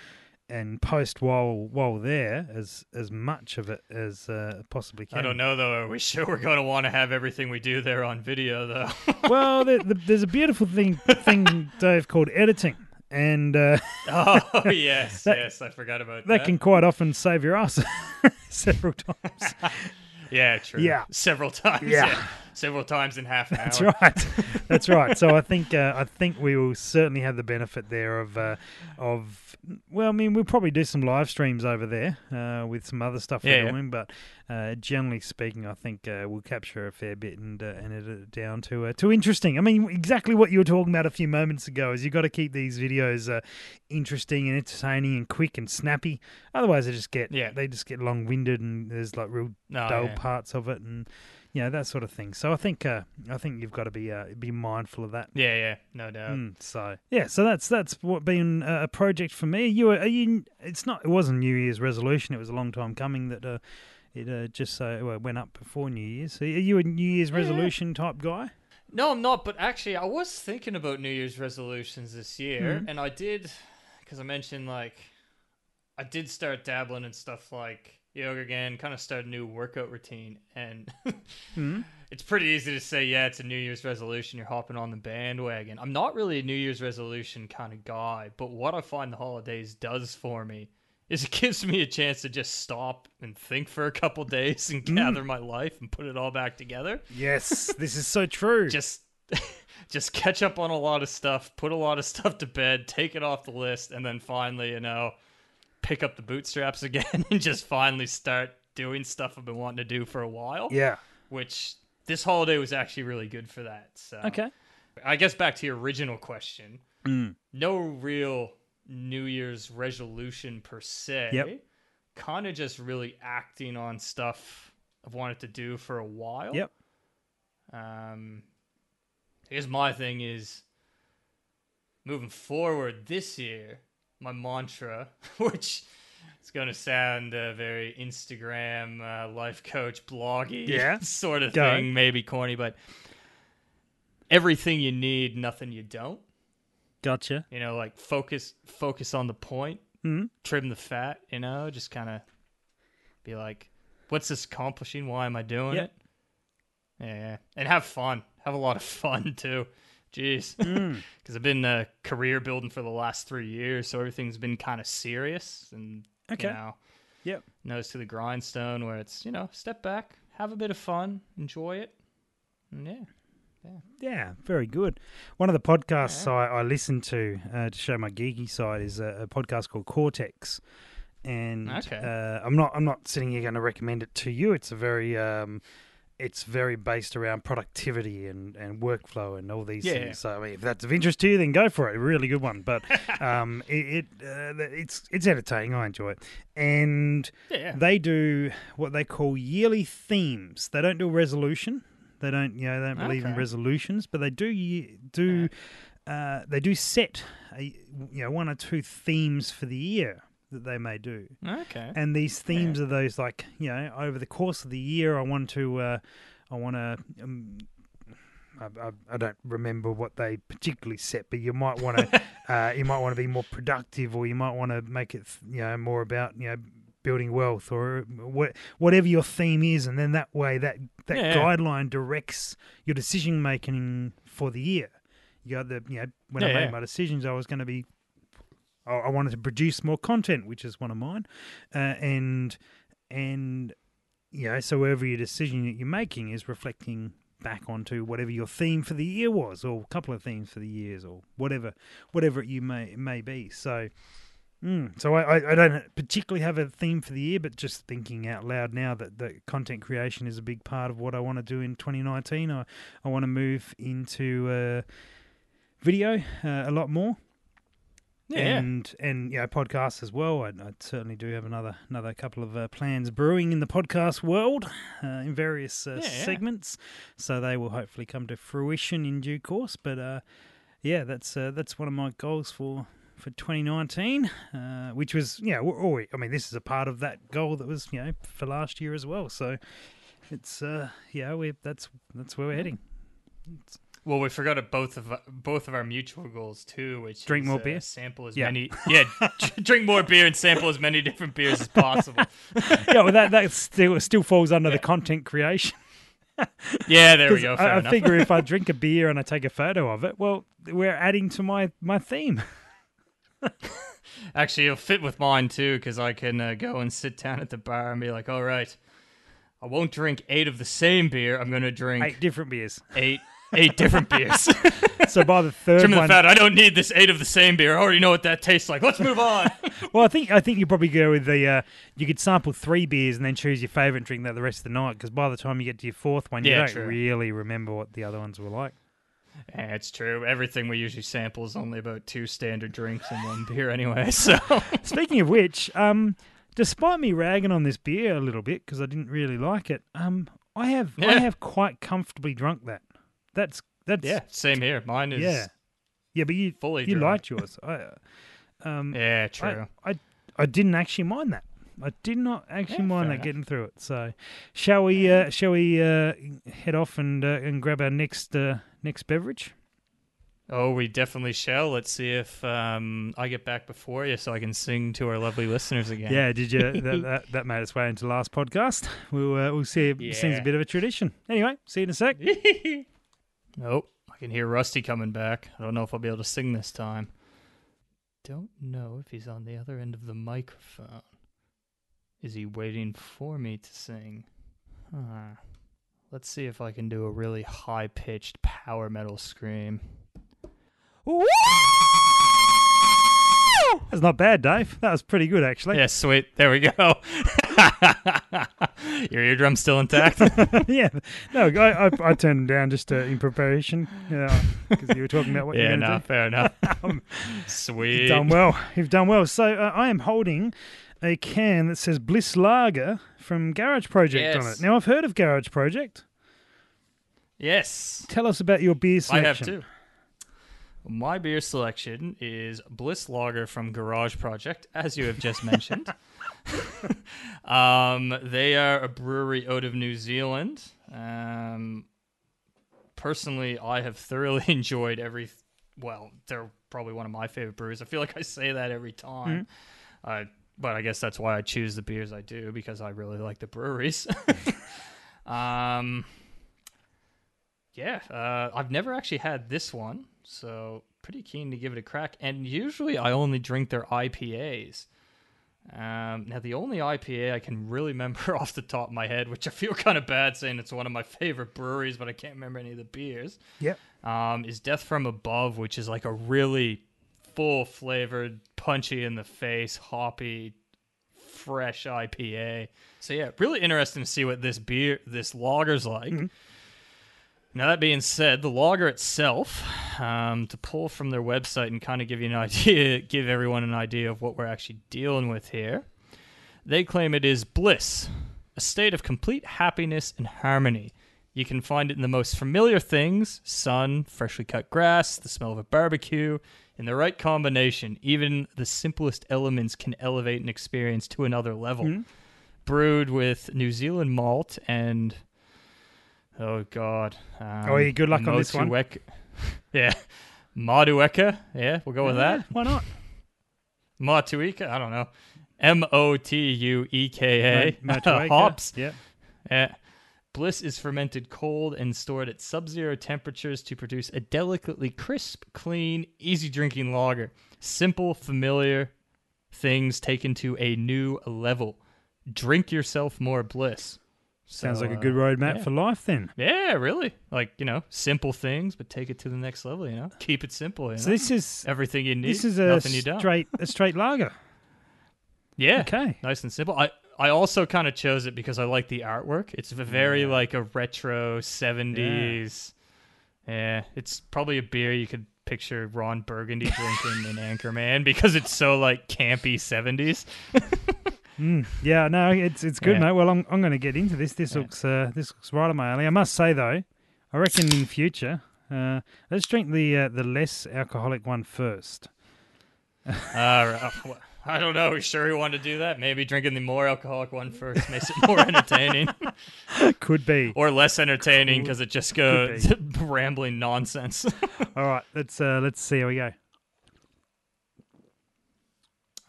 and post while while there as as much of it as uh, possibly can. I don't know though. Are we *laughs* sure we're going to want to have everything we do there on video though? *laughs* well, the, the, there's a beautiful thing thing Dave called editing. And uh, oh *laughs* yes, that, yes, I forgot about that. That can quite often save your ass *laughs* several times. *laughs* yeah, true. Yeah, several times. Yeah. yeah. Several times in half an hour. That's right. *laughs* That's right. So I think uh, I think we will certainly have the benefit there of uh, of well, I mean, we'll probably do some live streams over there uh, with some other stuff yeah, we're doing, but uh, generally speaking, I think uh, we'll capture a fair bit and uh, and edit it down to uh, to interesting. I mean, exactly what you were talking about a few moments ago is you've got to keep these videos uh, interesting and entertaining and quick and snappy. Otherwise, they just get yeah. they just get long winded and there's like real oh, dull yeah. parts of it and you know that sort of thing. So I think uh, I think you've got to be uh, be mindful of that. Yeah, yeah, no doubt. Mm, so yeah, so that's that's what been a project for me. You are you? It's not. It wasn't New Year's resolution. It was a long time coming that. Uh, it uh, just so went up before New Year's. So are you a New Year's yeah. resolution type guy? No, I'm not. But actually, I was thinking about New Year's resolutions this year, mm. and I did because I mentioned like I did start dabbling in stuff like yoga again, kind of start a new workout routine. And mm-hmm. *laughs* it's pretty easy to say, yeah, it's a New Year's resolution. You're hopping on the bandwagon. I'm not really a New Year's resolution kind of guy, but what I find the holidays does for me is it *laughs* gives me a chance to just stop and think for a couple days and mm. gather my life and put it all back together. Yes, *laughs* this is so true. just just catch up on a lot of stuff, put a lot of stuff to bed, take it off the list, and then finally, you know, pick up the bootstraps again *laughs* and just finally start doing stuff I've been wanting to do for a while. Yeah. Which this holiday was actually really good for that. So Okay. I guess back to your original question. Mm. No real New Year's resolution per se. Yep. Kind of just really acting on stuff I've wanted to do for a while. Yep. Um here's my thing is moving forward this year my mantra, *laughs* which is going to sound uh, very Instagram uh, life coach bloggy yeah. *laughs* sort of Go thing, maybe corny, but everything you need, nothing you don't. Gotcha. You know, like focus focus on the point, mm-hmm. trim the fat. You know, just kind of be like, what's this accomplishing? Why am I doing yep. it? Yeah, and have fun. Have a lot of fun too. Jeez, because mm. *laughs* I've been uh, career building for the last three years, so everything's been kind of serious and okay. you know, yep, nose to the grindstone. Where it's you know, step back, have a bit of fun, enjoy it, and yeah. Yeah. yeah, very good. One of the podcasts yeah. I, I listen to uh, to show my geeky side is a, a podcast called Cortex, and okay. uh, I'm not I'm not sitting here going to recommend it to you. It's a very um, it's very based around productivity and, and workflow and all these yeah. things. So I mean, if that's of interest to you, then go for it. A really good one. But *laughs* um, it, it uh, it's it's entertaining. I enjoy it. And yeah. they do what they call yearly themes. They don't do a resolution. They don't you know they don't believe okay. in resolutions, but they do do uh, they do set a, you know one or two themes for the year that they may do. Okay. And these themes yeah. are those like you know over the course of the year, I want to, uh, I want to. Um, I, I, I, don't remember what they particularly set, but you might want to, *laughs* uh, you might want to be more productive, or you might want to make it, you know, more about you know building wealth or what, whatever your theme is, and then that way that that yeah. guideline directs your decision making for the year. You got the you know when yeah, I made my decisions, I was going to be I wanted to produce more content, which is one of mine, uh, and and you know, so every decision that you're making is reflecting back onto whatever your theme for the year was, or a couple of themes for the years, or whatever whatever you may may be. So. Mm, so I, I don't particularly have a theme for the year, but just thinking out loud now that, the content creation is a big part of what I want to do in 2019. I, I want to move into uh, video uh, a lot more. Yeah. and and you know podcasts as well. I, I certainly do have another another couple of uh, plans brewing in the podcast world uh, in various uh, Yeah, yeah. segments, so they will hopefully come to fruition in due course. But uh, yeah, that's uh, that's one of my goals for. For 2019, uh, which was, yeah, we're always, I mean, this is a part of that goal that was, you know, for last year as well. So it's, uh, yeah, we that's that's where we're heading. Well, we forgot of both of both of our mutual goals too, which Drink is, more uh, beer? sample as Yeah. many, yeah, *laughs* drink more beer and sample as many different beers as possible. *laughs* yeah, well, that that still still falls under the content creation. *laughs* Yeah, there we go. Fair I, I figure if I drink a beer and I take a photo of it, well, we're adding to my my theme. Actually, it'll fit with mine too, because I can uh, go and sit down at the bar and be like, "All right, I won't drink eight of the same beer. I'm going to drink Eight different beers. eight eight different beers." *laughs* So by the third Trim the one, fat. I don't need this eight of the same beer. I already know what that tastes like. Let's move on. *laughs* well, I think I think you probably go with the uh, you could sample three beers and then choose your favorite drink that the rest of the night. Because by the time you get to your fourth one, you Yeah, don't true. really remember what the other ones were like. Yeah, it's true. Everything we usually sample is only about two standard drinks and one beer anyway. *laughs* So Speaking of which, um, despite me ragging on this beer a little bit because I didn't really like it, um, I have I Yeah. have quite comfortably drunk that. That's that's yeah, same here. Mine is yeah yeah. But you fully you liked yours. I, uh, um, *laughs* Yeah, true. I I didn't actually mind that. I did not actually Yeah, mind that enough. getting through it. So, shall we? Uh, shall we uh, head off and uh, and grab our next uh, next beverage? Oh, we definitely shall. Let's see if um, I get back before you, so I can sing to our lovely listeners again. Yeah, did you? *laughs* that, that, that made its way into last podcast. *laughs* We'll uh, we'll see. It seems a bit of a tradition. Anyway, see you in a sec. Oh, I can hear Rusty coming back. I don't know if I'll be able to sing this time. Don't know if he's on the other end of the microphone. Is he waiting for me to sing? Huh. Let's see if I can do a really high pitched power metal scream. That's not bad, Dave. That was pretty good, actually. Yeah, sweet. There we go. *laughs* *laughs* Your eardrum's still intact. *laughs* yeah. No, I, I, I turned them down just uh, in preparation, Yeah, because you were talking about what yeah, you're no, going to fair enough. *laughs* Um, Sweet. You've done well. You've done well. So uh, I am holding a can that says Bliss Lager from Garage Project on it. Now I've heard of Garage Project. Yes, Tell us about your beer selection. I have too. My beer selection is Bliss Lager from Garage Project, as you have just mentioned. *laughs* um, they are a brewery out of New Zealand. Um, personally, I have thoroughly *laughs* enjoyed every. Well, they're probably one of my favorite breweries. I feel like I say that every time. Uh, but I guess that's why I choose the beers I do because I really like the breweries. *laughs* um, yeah, uh, I've never actually had this one, so pretty keen to give it a crack. And usually I only drink their IPAs. Um, now, the only IPA I can really *laughs* remember off the top of my head, which I feel kind of bad saying it's one of my *laughs* favorite breweries, but I can't remember any of the beers, Yep. um, is Death from Above, which is like a really full flavored, punchy in the face, hoppy, fresh IPA. So yeah, really interesting to see what this beer, this lager's like. Now that being said, the lager itself, um, to pull from their website and kind of give you an *laughs* idea, give everyone an idea of what we're actually dealing with here. They claim it is bliss, a state of complete happiness and harmony. You can find it in the most familiar things sun, freshly cut grass, the smell of a barbecue. In the right combination, even the simplest elements can elevate an experience to another level. Brewed with New Zealand malt and, oh god. Um, Oh, yeah, good luck on this one. *laughs* Yeah. Madueka. Yeah, we'll go with Yeah, that. Why not? Matueka. I don't know. M O T U E K A. *laughs* Hops. Yeah. Yeah. Bliss is fermented cold and stored at sub zero temperatures to produce a delicately crisp, clean, easy drinking lager. Simple, familiar things taken to a new level. Drink yourself more bliss. Sounds So, like a uh, good roadmap yeah. for life then. Yeah, really. Like, you know, simple things, but take it to the next level, you know? *laughs* Keep it simple, you know? So this is Everything you need, this is a nothing you don't. straight a straight lager. Yeah. Okay. Nice and simple. I I also kind of chose it because I like the artwork. It's very Yeah. like a retro 70s. Yeah. it's probably a beer you could picture Ron Burgundy drinking in *laughs* Anchorman because it's so like campy seventies. *laughs* Mm, yeah, no, it's it's good, Yeah. mate. Well, I'm I'm going to get into this. This Yeah. looks uh, this looks right on my alley. I must say though, I reckon in future, uh, let's drink the uh, the less alcoholic one first. *laughs* Uh, I don't know. We sure, you want to do that? Maybe drinking the more alcoholic one first makes it more *laughs* entertaining, *laughs* Could be. or less entertaining because it just goes rambling nonsense. All right, let's uh, let's see how we go.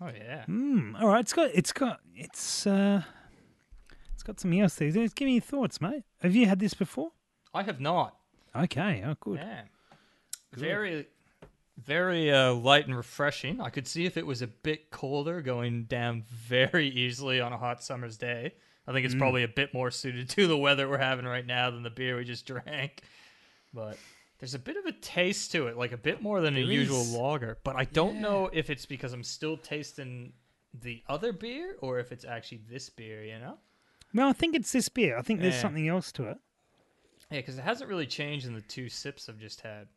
Oh yeah. Mm, all right, it's got it's got it's uh, it's got some else there. Just Give me your thoughts, mate. Have you had this before? I have not. Okay, oh good. Yeah. Very, very uh, light and refreshing. I could see if it was a bit colder, going down very easily on a hot summer's day. I think it's probably a bit more suited *laughs* to the weather we're having right now than the beer we just *laughs* drank. But there's a bit of a taste to it, like a bit more than a There usual is. lager. But I don't know if it's because I'm still tasting the other beer or if it's actually this beer, you know? No, I think it's this beer. I think there's Yeah. something else to it. Yeah, because it hasn't really changed in the two sips I've just had.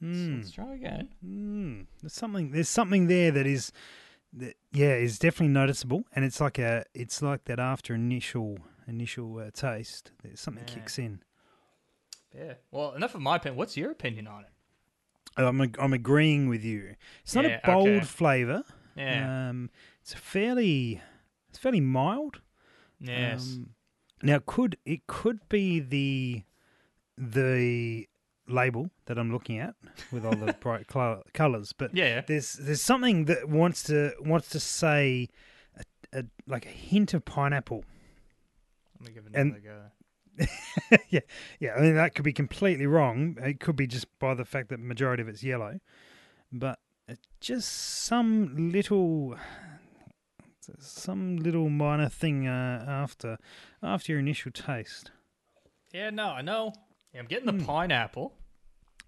So Mm. let's try again. Mm, there's something. There's something there that is, that yeah, is definitely noticeable, and it's like a, it's like that after initial initial uh, taste. There's something Yeah. kicks in. Yeah. Well, enough of my opinion. What's your opinion on it? I'm ag- I'm agreeing with you. It's not Yeah, a bold okay. flavour. Yeah. Um, it's a fairly, it's fairly mild. yes. Um, now, could it could be the the label that I'm looking at with all the *laughs* bright colours, but yeah. there's there's something that wants to wants to say a, a, like a hint of pineapple. Let me give it and- another go. *laughs* yeah, yeah. I mean that could be completely wrong. It could be just by the fact that majority of it's yellow, but just some little some little minor thing uh, after after your initial taste. Yeah, no, I know. Yeah, I'm getting the Hmm. pineapple.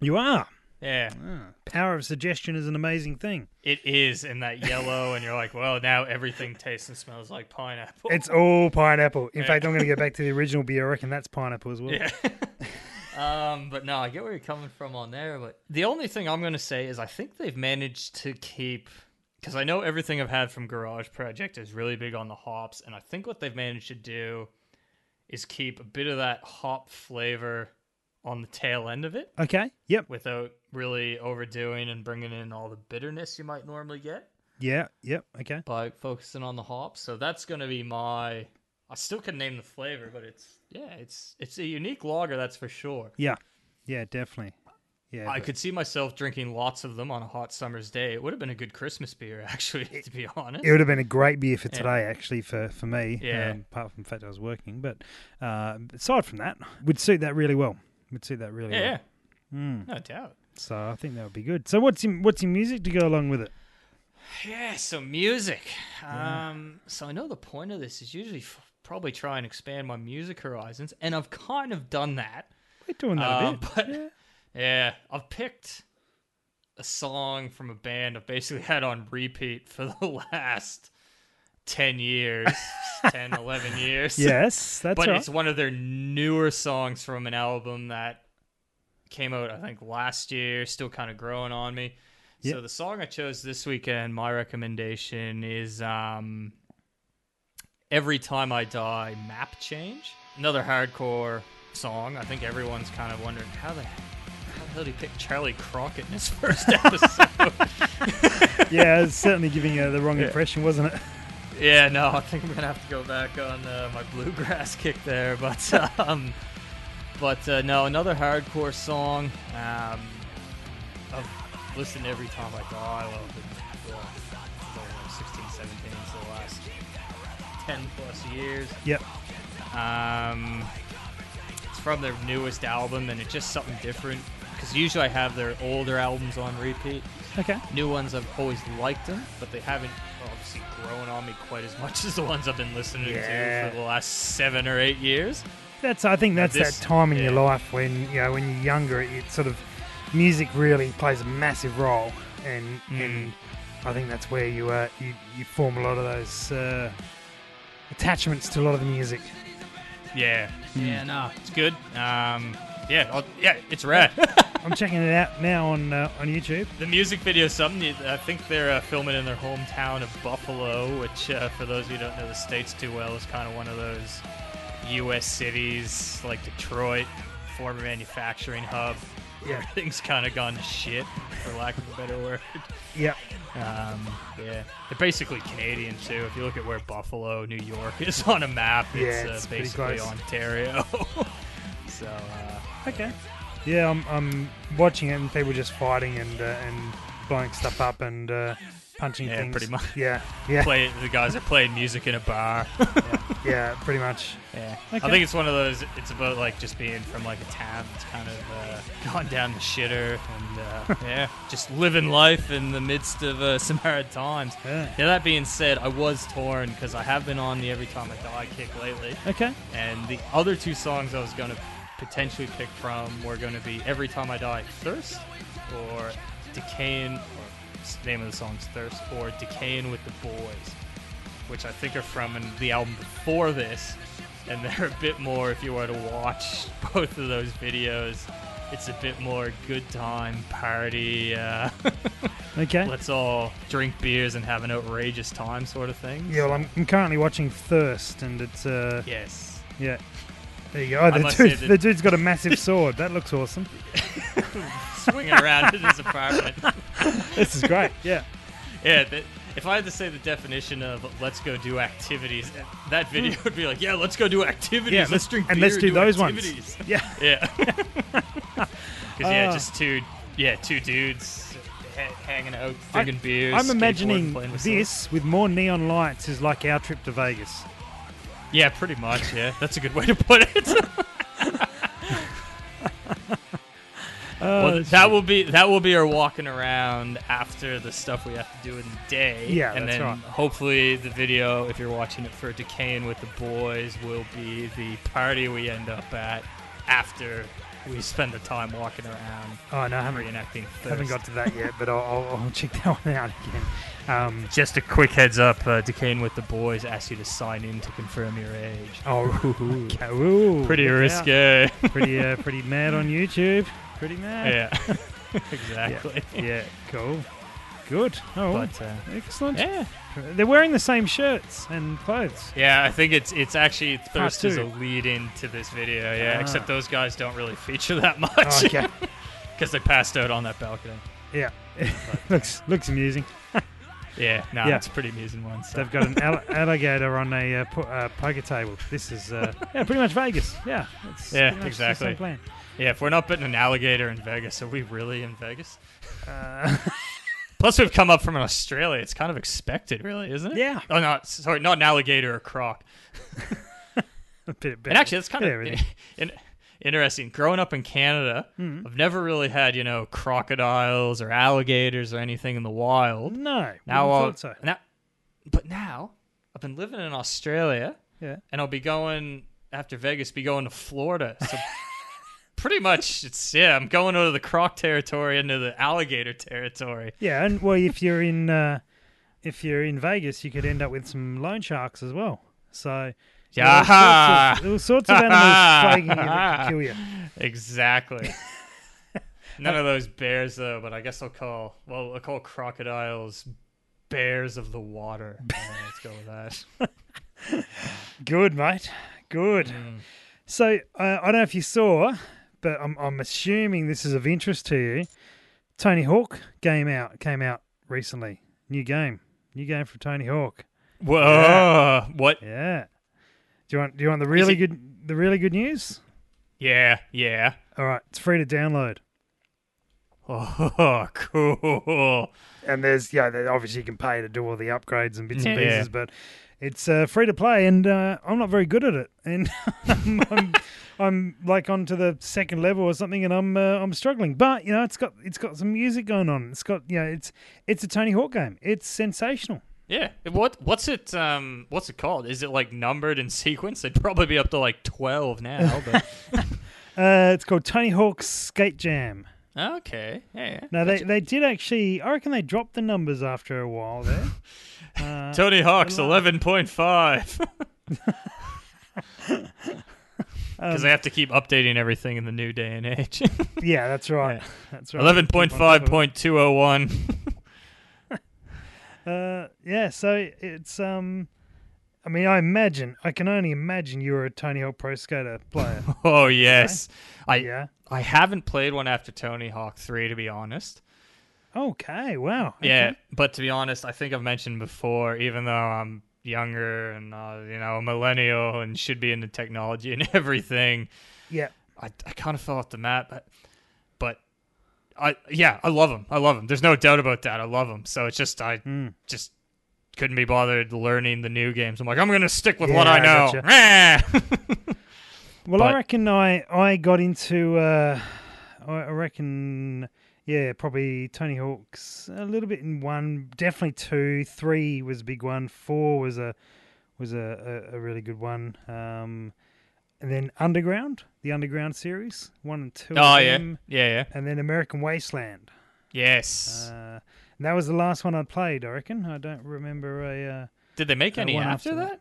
You are. Yeah, Ah, power of suggestion is an amazing thing. it is in that yellow, and you're like, well, now everything tastes and smells like pineapple. It's all pineapple. In Yeah. fact, I'm going to go back to the original beer. I reckon that's pineapple as well. yeah. *laughs* um, but no, I get where you're coming from on there. But the only thing I'm going to say is I think they've managed to keep. Because I know everything I've had from Garage Project is really big on the hops, and I think what they've managed to do is keep a bit of that hop flavor on the tail end of it. Okay. Yep. without really overdoing and bringing in all the bitterness you might normally get Yeah. Yep. Okay. by focusing on the hops. So that's going to be my. I still can name the flavor, but it's yeah, it's it's a unique lager, that's for sure. Yeah. Yeah. Definitely. Yeah. I but- could see myself drinking lots of them on a hot summer's day. It would have been a good Christmas beer, *laughs* actually, to be honest. It would have been a great beer for Yeah. today, actually, for, for me. Yeah. Um, apart from the fact I was working, but uh, aside from that, would suit that really well. Would suit that really yeah, yeah, well. Mm. no doubt. So I think that would be good. So what's in what's in music to go along with it? Yeah, so music. Um, so I know the point of this is usually f- probably try and expand my music horizons, and I've kind of done that. We're doing that a Um, bit. but- yeah. *laughs* Yeah, I've picked a song from a band I've basically had on repeat for *laughs* the last 10 years, *laughs* 10, 11 years. Yes, that's but right. it's one of their newer songs from an album that came out, I think, last year, still kind of growing on me. Yeah. So the song I chose this weekend, my recommendation is um, Every Time I Die Map Change. Another hardcore song. I think everyone's kind of wondering how the how the hell did he pick Charley Crockett in his *laughs* first episode? *laughs* yeah, it's certainly giving uh, the wrong Yeah. impression, wasn't it? Yeah, no, I think I'm gonna have to go back on uh, my bluegrass *laughs* kick there, but *laughs* um, but uh, no, another hardcore song. Um, I've listened every time I die. I love it. Well, it's like 16, 17, so the last ten plus years. Yep. Um, from their newest album, and it's just something different. Because usually I have their older albums on repeat. Okay. New ones I've always liked them, but they haven't obviously grown on me quite as much *laughs* as the ones I've been listening Yeah. to for the last seven or eight years. That's I think that's this- that time in your life when you know when you're younger, it sort of music really plays a massive role, and Mm. and I think that's where you uh, you you form a lot of those uh, attachments to a lot of the music. Yeah. Yeah, no, it's good. Um, Yeah, I'll, yeah, it's rad. *laughs* I'm checking it out now on uh, on YouTube. the music video something. I think they're uh, filming in their hometown of Buffalo, which, uh, for those of you who don't know the states too well, is kind of one of those U.S. cities like Detroit, former manufacturing hub. Yeah. *laughs* Everything's kind of gone to shit, for lack of a better word. Yeah, Um, yeah, they're basically Canadian too. If you look at where Buffalo, New York is on a map, it's, Yeah, uh, it's pretty basically. Ontario. *laughs* so, uh, okay. Yeah, I'm, I'm watching it and people just fighting and uh, and blowing stuff up and uh, punching Yeah, things. pretty much. Yeah, yeah, play the guys are playing music in a bar. *laughs* yeah, pretty much. Yeah, Okay. I think it's one of those. It's about like just being from like a town that's kind of uh, gone down the shitter, and uh, *laughs* yeah, just living life in the midst of uh, some hard times. Yeah. Yeah, that being said, I was torn because I have been on the Every Time I Die kick lately, Okay. and the other two songs I was going to potentially pick from were going to be Every Time I Die Thirst or Decaying, or name of the song's Thirst, or Decaying with the Boys, which I think are from the album before this, and *laughs* they're a bit more, if you were to watch *laughs* both of those videos, it's a bit more good time party. Uh, *laughs* Okay. let's all drink beers and have an outrageous time, sort of thing. Yeah, well, I'm, I'm currently watching Thirst, and it's uh, Yes. yeah. There you go. The, dude, the dude's got a massive sword. That looks awesome. *laughs* Swinging around in his apartment. *laughs* This is great. Yeah. Yeah, the, if I had to say the definition of let's go do activities, that video would be like, yeah, let's go do activities. Yeah, let's, let's- drink and beer let's do those ones. *laughs* Yeah. Yeah. Because yeah, Ah. just two, yeah, two dudes ha- hanging out, I- drinking beers. I'm imagining this with more neon lights is like our trip to Vegas. Yeah, pretty much. Yeah, that's a good way to put it. *laughs* *laughs* well, Uh, that will be that will be our walking around after the stuff we have to do in the day. Yeah, and that's then right. hopefully the video, if you're watching it for Decaying with the boys, will be the party we end up at after we spend the time walking around oh no, I haven't, reenacting. haven't got to that yet, but I'll, I'll, I'll check that *laughs* one out again. Um, Just a quick heads up: uh, Decaying with the boys asked you to sign in to confirm your age. oh, *laughs* okay, ooh, Pretty risque. *laughs* Pretty, uh, pretty mad on YouTube. Pretty mad. yeah, exactly. Yeah. Cool. Good. Oh, But uh, excellent. yeah, They're wearing the same shirts and clothes. Yeah, I think it's it's actually Thirst is a two. lead into this video. Yeah, Ah. except those guys don't really feature that *laughs* Oh, much okay. *laughs* because they passed out on that balcony. yeah. *laughs* looks looks amusing. Yeah, no, Yeah. it's a pretty amusing one. So. They've got an al- alligator on a uh, po- uh, poker table. This is uh, yeah, pretty much Vegas. Yeah, it's Yeah, pretty much the exactly. same plan. Yeah, if we're not putting an alligator in Vegas, are we really in Vegas? Uh, Plus, we've come up from Australia. It's kind of expected, really, isn't it? yeah, Oh no, sorry, not an alligator or croc. *laughs* a bit, bit, And actually, that's kind of *laughs* in, interesting. Growing up in Canada, Mm. I've never really had you know crocodiles or alligators or anything in the wild. no. Now, uh, so. now, but now I've been living in Australia, Yeah. and I'll be going after Vegas. Be going to Florida, so *laughs* pretty much it's yeah. I'm going over the croc territory into the alligator territory. Yeah, and well, if you're in uh, if you're in Vegas, you could end up with some loan sharks as well. So Yeah, all sorts of, all sorts of animals *laughs* plaguing you that could kill you. exactly. *laughs* None of those bears though, but I guess I'll call well, I'll call crocodiles bears of the water. *laughs* Let's go with that. Good, mate. Good. Mm. So uh, I don't know if you saw, but I'm, I'm assuming this is of interest to you. Tony Hawk game out came out recently. New game, new game from Tony Hawk. Whoa! Yeah. What? Yeah. Do you want Do you want the really it- good the really good news? Yeah, yeah. All right, it's free to download, Oh, *laughs* cool. and there's yeah, obviously you can pay to do all the upgrades and bits and Yeah. pieces, but it's uh, free to play, and uh, I'm not very good at it, and I'm, *laughs* I'm, I'm like on to the second level or something, and I'm uh, I'm struggling. But you know, it's got it's got some music going on. It's got you know, it's it's a Tony Hawk game. It's sensational. Yeah. What? What's it? Um. What's it called? Is it like numbered in *laughs* sequence? It'd probably be up to like twelve now. But *laughs* Uh, it's called Tony Hawk's Skate Jam. okay. Yeah. yeah. Now they, they did actually. I reckon they dropped the numbers after a while there. Uh, Tony Hawk's eleven point five. *laughs* Because I have to keep updating everything in the new day and age. *laughs* Yeah, that's right. Yeah. *laughs* That's right. Eleven point five top of it. point two oh one. Uh, yeah, so it's um, I mean, I imagine, I can only imagine you were a Tony Hawk Pro Skater player. Oh yes, I yeah. I haven't played one after Tony Hawk Three to be honest. Okay. Wow. Yeah, okay. but to be honest, I think I've mentioned before, even though I'm younger and uh, you know a millennial and should be into technology *laughs* and everything, Yeah. I, I kind of fell off the map. But, but I yeah, I love them. I love them. There's no doubt about that. I love them. So it's just I Mm. just couldn't be bothered learning the new games. I'm like I'm gonna stick with Yeah, what I I know. gotcha. *laughs* Well, I reckon I I got into uh, I I reckon yeah probably Tony Hawk's a little bit in one, definitely two, three was a big one, four was a was a, a, a really good one, um, and then Underground, the Underground series, one and two. oh of yeah, them, yeah, yeah. and then American Wasteland. Yes. Uh, and that was the last one I played. I reckon. I don't remember a. Uh, Did they make any after after that?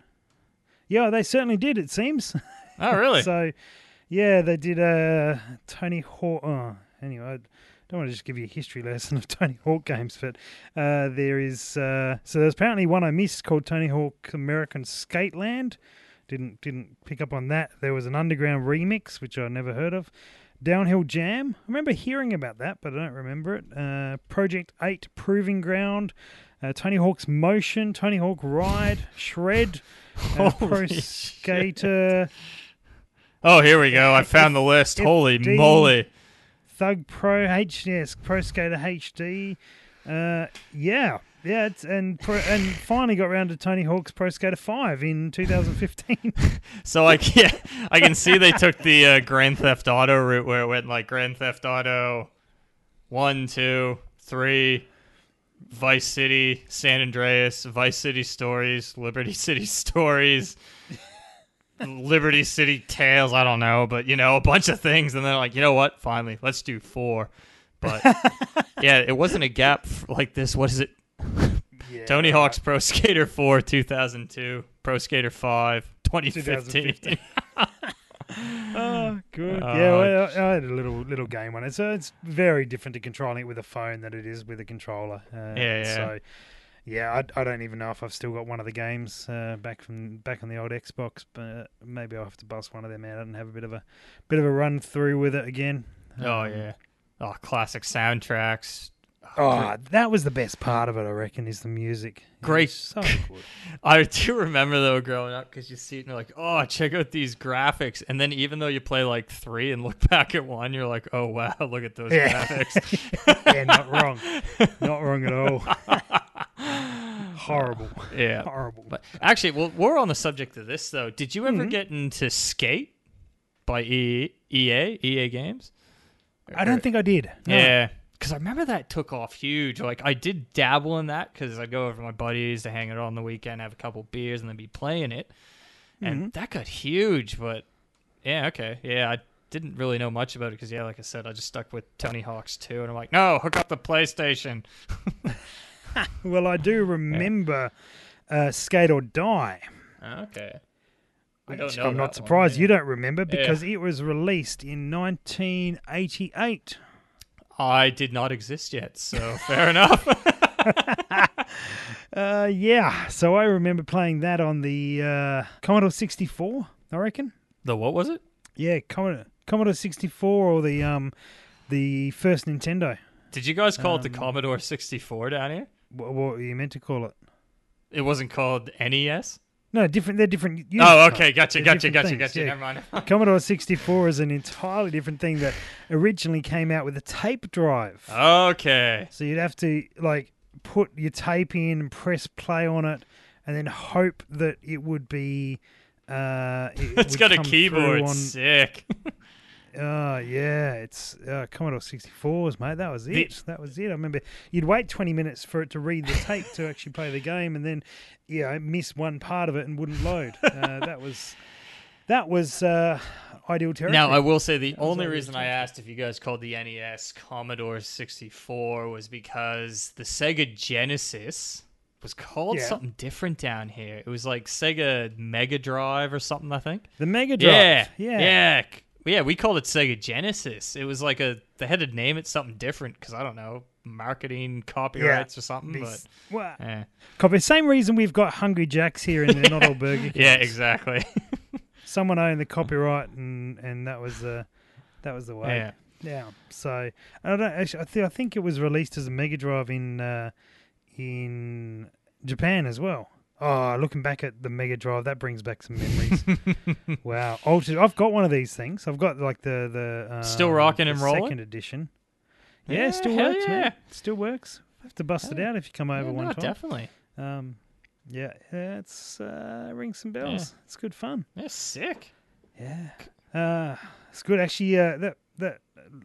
yeah, they certainly did. It seems. Oh really? *laughs* So, yeah, they did uh, Tony Hawk. Oh, anyway, don't want to just give you a history lesson *laughs* of Tony Hawk games, but uh, there is uh, so there's apparently one I missed called Tony Hawk American Skateland. Didn't didn't pick up on that. There was an underground remix which I never heard of. Downhill Jam. I remember hearing about that, but I don't remember it. Uh, Project Eight Proving Ground. Uh, Tony Hawk's Motion, Tony Hawk Ride, Shred, *laughs* uh, Pro. Skater, Oh, here we go. I found the list. Holy moly. Thug Pro H, yes, Pro Skater HD. Uh, yeah, yeah, and pro, and finally got round to Tony Hawk's Pro Skater Five in 2015. *laughs* So I *laughs* yeah, I can see they took the uh, Grand Theft Auto route where it went like Grand Theft Auto one, two, three, Vice City, San Andreas, Vice City Stories, Liberty *laughs* City Stories, Liberty City Tales. I don't know, but you know, a bunch of things, and then like, you know what? Finally, let's do four. But *laughs* yeah, it wasn't a gap like this. What is it? yeah, Tony. Hawk's Pro Skater 4 2002, Pro Skater 5 2015. 2015. *laughs* *laughs* Oh, good. Uh, yeah, well, I I had a little little game on it, so it's very different to controlling it with a phone than it is with a controller. Uh, Yeah, yeah. So, yeah, I, I don't even know if I've still got one of the games uh, back from back on the old Xbox, but maybe I'll have to bust one of them out and have a bit of a bit of a run through with it again. oh Um, yeah. Oh, classic soundtracks. Oh, that was the best part of it, I reckon, is the music. Great. so good. *laughs* I do remember though growing up because you see it and you're like, oh, check out these graphics, and then even though you play like three and look *laughs* back at one, you're like, oh wow, look at those Yeah. graphics. *laughs* yeah, not wrong. Not wrong at all. Horrible. *laughs* yeah. Horrible. But actually, well, we're on the subject of this though. Did you ever Mhm. get into Skate by EA EA Games? I don't think I did. No. Yeah, because I remember that took off huge. Like I did dabble in that because I'd go over to my buddies to hang out on the weekend, have a couple beers, and then be playing it, and that got huge. But yeah, okay, yeah, I didn't really know much about it because yeah, like I said, I just stuck with Tony Hawk's 2 and I'm like, no, hook up the PlayStation. *laughs* *laughs* Well, I do remember uh, Skate or Die. Okay, I don't know I'm not surprised yeah. you don't remember Yeah. because it was released in 1988. I did not exist yet, so fair enough. *laughs* *laughs* Uh, yeah, so I remember playing that on the uh, Commodore 64. I reckon. the what was it? Yeah, Commodore Commodore 64 or the um the first Nintendo. Did you guys call it the Um, Commodore 64 down here? What, what were you meant to call it? It wasn't called NES. No, different. They're different. units, Oh, okay, gotcha, They're gotcha, gotcha, things, gotcha. yeah. Never mind. *laughs* Commodore 64 is an entirely different thing that originally came out with a tape drive. Okay. So you'd have to like put your tape in and press play on it, and then hope that it would be. Uh, it *laughs* It's would got a keyboard. On, Sick. *laughs* oh yeah, it's uh, Commodore 64s, mate. That was it. That was it. I remember you'd wait 20 minutes for it to read the tape to actually play the game, and then yeah, miss one part of it and wouldn't load. Uh, that was that was uh, ideal territory. Now, I will say the That only reason. I asked if you guys called the NES Commodore 64 was because the Sega Genesis was called Yeah. something different down here. It was like Sega Mega Drive or something, I think. The Mega Drive. Yeah, Yeah. yeah, yeah. We called it Sega Genesis. It was like a they had to name it something different because I don't know marketing copyrights or something. But Well, eh. copy. Same reason we've got Hungry Jacks here and they're *laughs* not all Burger Kings. yeah, exactly. *laughs* Someone owned the *laughs* copyright and and that was the that was the way. yeah. Yeah. So I don't actually. I, th- I think it was released as a Mega Drive in uh, in Japan as well. Oh, looking back at the Mega Drive, that brings back some memories. *laughs* wow, altered. I've got one of these things. I've got like the the um, Still rocking and rolling? second edition. Yeah, Yeah, still works, yeah. man. Still works. Have to bust it out if you come over Yeah, one no, time. definitely. Um, yeah, yeah, it's uh, rings some bells. It's good fun. Yeah, sick. Yeah, uh, it's good. Actually, uh, that that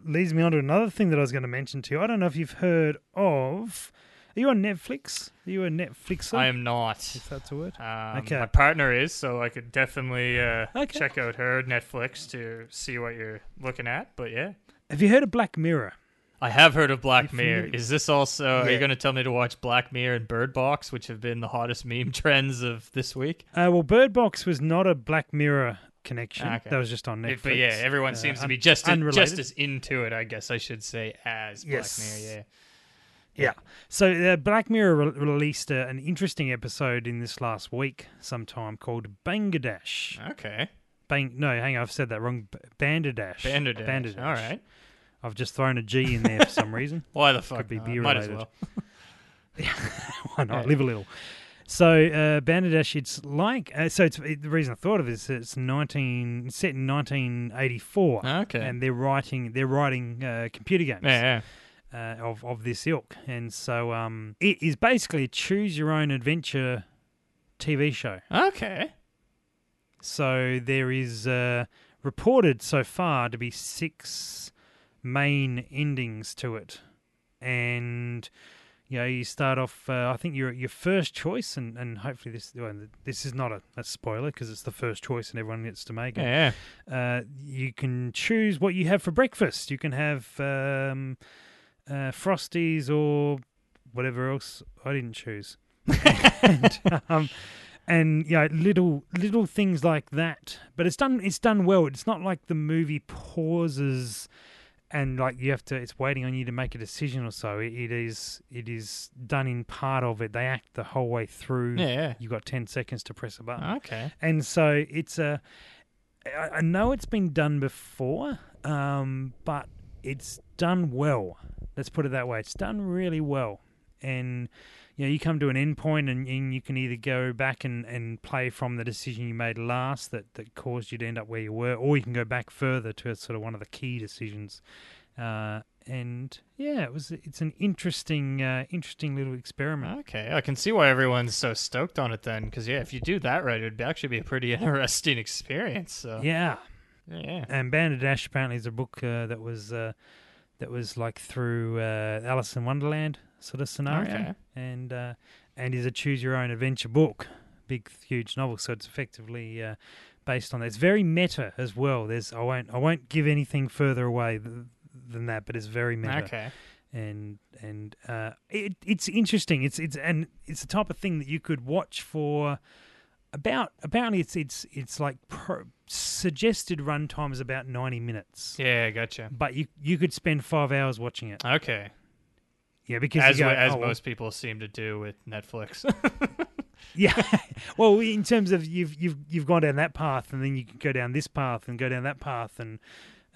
leads me on to another thing that I was going to mention to you. I don't know if you've heard of. Are you on Netflix? Are you a Netflixer? I am not. If that's a word. Um, Okay. My partner is, so I could definitely uh, Okay. check out her Netflix to see what you're looking at. But yeah, Have you heard of Black Mirror? I have heard of Black Mirror. Is this also? Are you going to tell me to watch Black Mirror and Bird Box, which have been the hottest meme *laughs* trends of this week? Uh, well, Bird Box was not a Black Mirror connection. Okay. That was just on Netflix. But yeah, everyone Uh, seems to be just as, just as into it, I guess I should say, as Yes. Black Mirror. Yeah. So uh, Black Mirror re- released uh, an interesting episode in this last week, sometime called Bangladesh. Okay. Bang. No, hang on, I've said that wrong. B- Banderdash. Bandersnatch. Banderdash. All right. I've just thrown a G in there for some reason. *laughs* Why the fuck? Could be not? beer Might as related. well. *laughs* *laughs* Why not? Yeah. Live a little. So uh, Banderdash, it's like uh, so. It's it, the reason I thought of it is it's nineteen it's set in nineteen eighty four, Okay. and they're writing they're writing uh, computer games yeah, uh, of of this ilk, and so um, it is basically a choose your own adventure TV show. Okay. So there is uh, reported so far to be six main endings to it, and you know you start off. Uh, I think your your first choice, and, and hopefully this well, this is not a, a spoiler because it's the first choice and everyone gets to make it. Yeah. Uh, you can choose what you have for breakfast. You can have um, uh, frosties or whatever else. I didn't choose. *laughs* and, um, and you know, little little things like that. But it's done. It's done well. It's not like the movie pauses and like you have to. It's waiting on you to make a decision or so. It, it is. It is done in part of it. They act the whole way through. Yeah. You've got ten seconds to press a button Okay. and so it's a. I I know it's been done before, um, but it's done well. Let's put it that way. It's done really well, and you know you come to an end point, and, and you can either go back and, and play from the decision you made last that, that caused you to end up where you were, or you can go back further to sort of one of the key decisions. Uh, and yeah, it was. It's an interesting, uh, interesting little experiment. Okay, I can see why everyone's so stoked on it then, because yeah, if you do that right, it'd actually be a pretty *laughs* interesting experience. So Yeah, yeah, and Bandersnatch apparently is a book uh, that was uh, that was like through uh, Alice in Wonderland sort of scenario, Okay. and uh, and is a choose your own adventure book, big huge novel. So it's effectively uh, based on that. It's very meta as well. There's I won't I won't give anything further away th- than that, but it's very meta okay, and and uh, it, it's interesting. It's it's and it's the type of thing that you could watch for about apparently it's it's it's like pro, suggested runtime is about ninety minutes, yeah, gotcha. but you you could spend five hours watching it. Okay, Yeah, because as go, as oh, most people seem to do with Netflix. *laughs* *laughs* yeah. well, in terms of you've you've you've gone down that path, and then you can go down this path and go down that path, and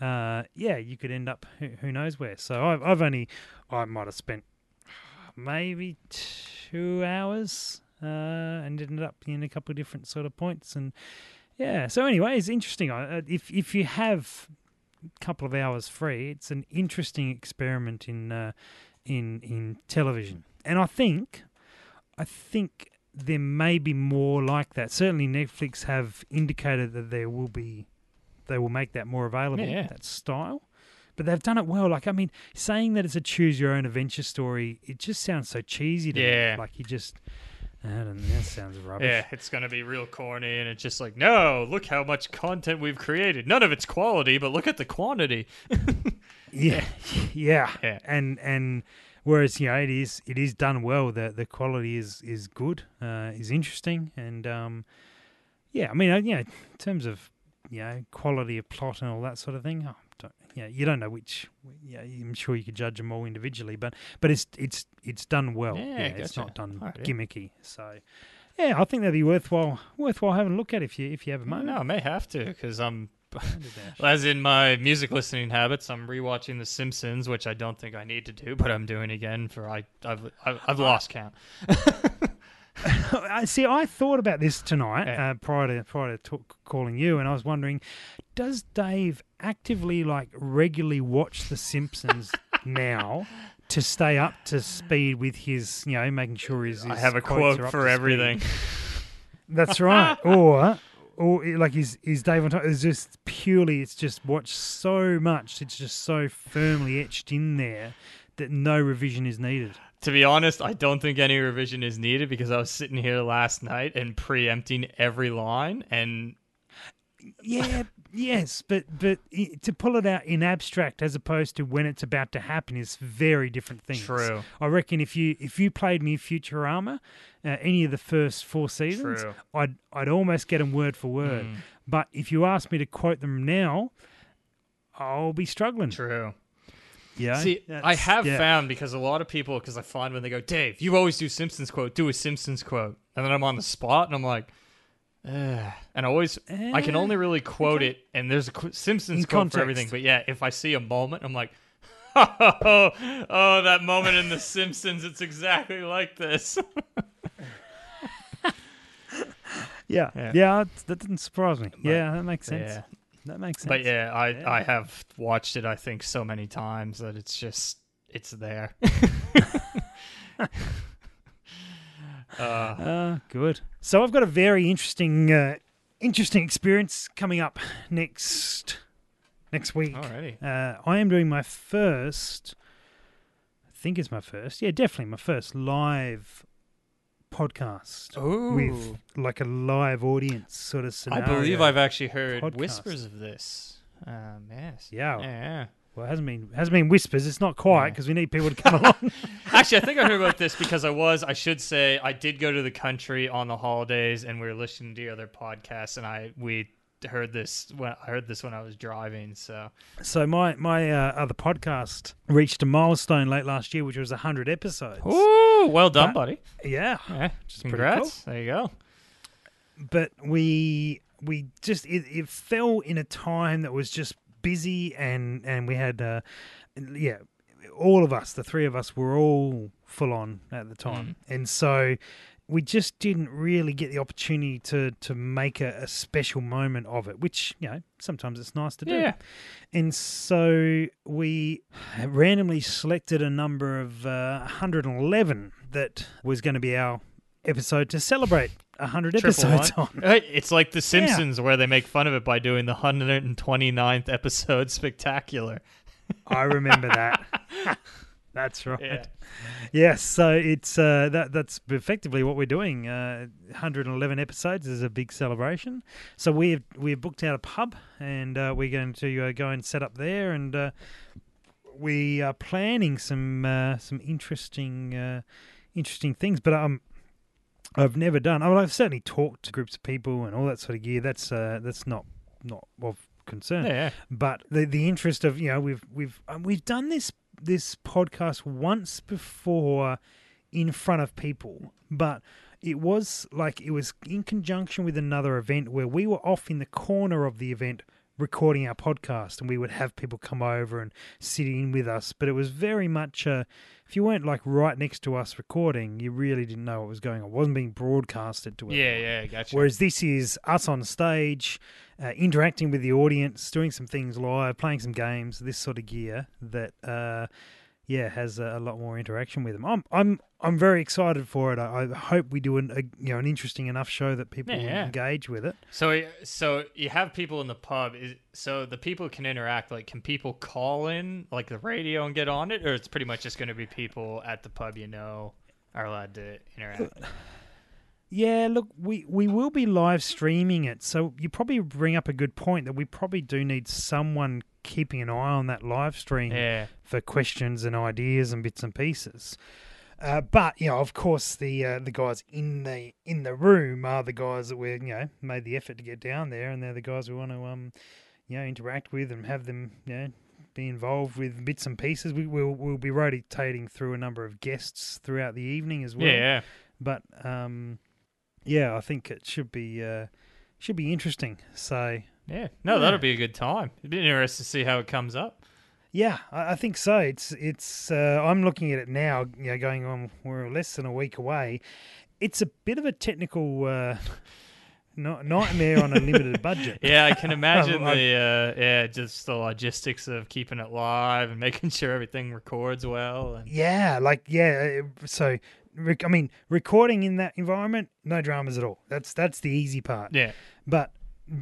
uh, yeah, you could end up who, who knows where. So I've I've only I might have spent maybe two hours uh, and ended up in a couple of different sort of points, and yeah. So anyway, it's interesting. Uh, If if you have a couple of hours free, it's an interesting experiment in uh, in in television, and I think I think there may be more like that. Certainly, Netflix have indicated that there will be, they will make that more available. Yeah. That style, but they've done it well. Like I mean, saying that it's a choose your own adventure story, it just sounds so cheesy to Yeah. me. Like you just, I don't know, that sounds rubbish. yeah, it's gonna be real corny, and it's just like, no, look how much content we've created. None of it's quality, but look at the quantity. *laughs* yeah, yeah, Yeah. and and Whereas you know it is it is done well. The the quality is is good, uh, is interesting, and um, yeah, I mean, uh, you know, in terms of you know quality of plot and all that sort of thing. Oh, don't, yeah, you don't know which. Yeah, I'm sure you could judge them all individually, but but it's it's it's done well. Yeah, it's gotcha. not done Alrighty. gimmicky. So yeah, I think that'd be worthwhile worthwhile having a look at if you if you have a moment. No, I may have to because I'm, *laughs* as in my music listening habits, I'm rewatching The Simpsons, which I don't think I need to do, but I'm doing again for I I've I've, I've lost count. *laughs* I *laughs* see. I thought about this tonight Yeah. uh, prior to prior to talk, calling you, and I was wondering, does Dave actively like regularly watch The Simpsons *laughs* now to stay up to speed with his, you know, making sure his, his I have a quote for everything. *laughs* That's right. or or like is is Dave on top? Is just purely it's just watched so much. It's just so firmly etched in there that no revision is needed. To be honest, I don't think any revision is needed because I was sitting here last night and preempting every line, and Yeah, yes, but but to pull it out in abstract as opposed to when it's about to happen is very different things. True. I reckon if you if you played me Futurama, uh, any of the first four seasons, True. I'd I'd almost get them word for word. Mm. But if you ask me to quote them now, I'll be struggling. true. Yeah, See, I have yeah. found because a lot of people, because I find when they go, Dave, you always do Simpsons quote, do a Simpsons quote, and then I'm on the spot and I'm like, Ugh. and I always, I can Eh, only really quote okay. it, and there's a qu- Simpsons In quote for everything. But yeah, if I see a moment, I'm like, *laughs* oh, oh, that moment in The Simpsons, it's exactly like this. *laughs* Yeah, Yeah. yeah, that didn't surprise me. yeah, that makes sense. yeah, That makes sense. but yeah, I Yeah. I have watched it. I think so many times that it's just it's there. *laughs* uh, Uh, good. So I've got a very interesting, uh, interesting experience coming up next next week. alrighty. Uh, I am doing my first. I think it's my first. Yeah, definitely my first live podcast Ooh. with like a live audience sort of scenario. I believe I've actually heard podcast. whispers of this. Um, yes. Yeah. Yeah. Well, it hasn't been hasn't been whispers. It's not quiet Yeah. because we need people to come along. *laughs* Actually, I think I heard about this because I was, I should say, I did go to the country on the holidays and we were listening to the other podcasts and I, we heard this when I heard this when I was driving. So, so my my uh, other podcast reached a milestone late last year, which was hundred episodes. ooh, well done, But- buddy. Yeah, Yeah. Congrats. There you go. but we we just it, it fell in a time that was just busy and and we had uh yeah all of us the three of us were all full on at the time and so we just didn't really get the opportunity to to make a, a special moment of it which you know sometimes it's nice to do Yeah. and so we randomly selected a number of uh, 111 that was going to be our episode to celebrate 100 Triple episodes one. on. It's like The Simpsons where they make fun of it by doing the 129th episode *laughs* spectacular. I remember that. *laughs* That's right. Yeah. Yes, so it's uh, that that's effectively what we're doing. Uh, 111 episodes is a big celebration. So we have we have booked out a pub and uh, we're going to uh, go and set up there and uh, we are planning some uh, some interesting uh, interesting things. But um, I've never done. I mean, I've certainly talked to groups of people and all that sort of gear. That's uh, that's not not of concern Yeah. but the the interest of you know we've we've um, we've done this this podcast once before in front of people but it was like it was in conjunction with another event where we were off in the corner of the event recording our podcast and we would have people come over and sit in with us but it was very much uh, if you weren't like right next to us recording you really didn't know what was going on it wasn't being broadcasted to Yeah, everyone. yeah, gotcha. Whereas this is us on stage, uh, interacting with the audience, doing some things live, playing some games, this sort of gear that, uh, yeah, has a, a lot more interaction with them. I'm, I'm, I'm very excited for it. I, I hope we do an, a, you know, an interesting enough show that people Yeah, engage with it. So, so you have people in the pub. Is so the people can interact. Like, can people call in like the radio and get on it, or it's pretty much just going to be people at the pub you know are allowed to interact? *laughs* Yeah, look, we, we will be live streaming it, so you probably bring up a good point that we probably do need someone keeping an eye on that live stream Yeah. for questions and ideas and bits and pieces. Uh, but you know, of course, the uh, the guys in the in the room are the guys that we you know made the effort to get down there, and they're the guys we want to um you know interact with and have them you know be involved with bits and pieces. We will we'll be rotating through a number of guests throughout the evening as well. Yeah. But um, yeah, I think it should be uh, should be interesting. So Yeah. No, Yeah. that'll be a good time. It'd be interesting to see how it comes up. yeah, I, I think so. It's it's. Uh, I'm looking at it now. You know, going on. We're less than a week away. It's a bit of a technical uh, nightmare on a limited budget. *laughs* Yeah, I can *laughs* imagine I- the uh, yeah, just the logistics of keeping it live and making *laughs* sure everything records well. And Yeah, like yeah. So, rec- I mean, recording in that environment, no dramas at all. That's that's the easy part. yeah, but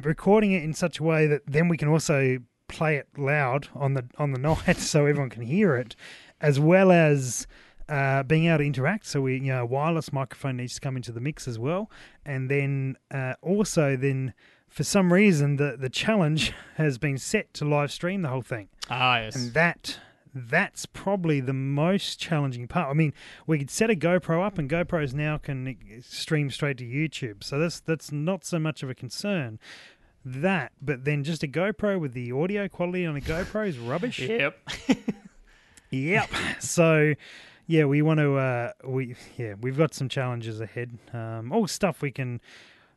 recording it in such a way that then we can also play it loud on the on the *laughs* night so everyone can hear it, as well as uh, being able to interact. So we, you know, wireless microphone needs to come into the mix as well, and then uh, also then for some reason the the challenge *laughs* has been set to live stream the whole thing, ah, yes, and that. That's probably the most challenging part. I mean, we could set a GoPro up, and GoPros now can stream straight to YouTube, so that's that's not so much of a concern. That, but then just a GoPro with the audio quality on a GoPro is rubbish. yep, Yep. so, yeah, we want to. Uh, we yeah, we've got some challenges ahead. Um, all stuff we can.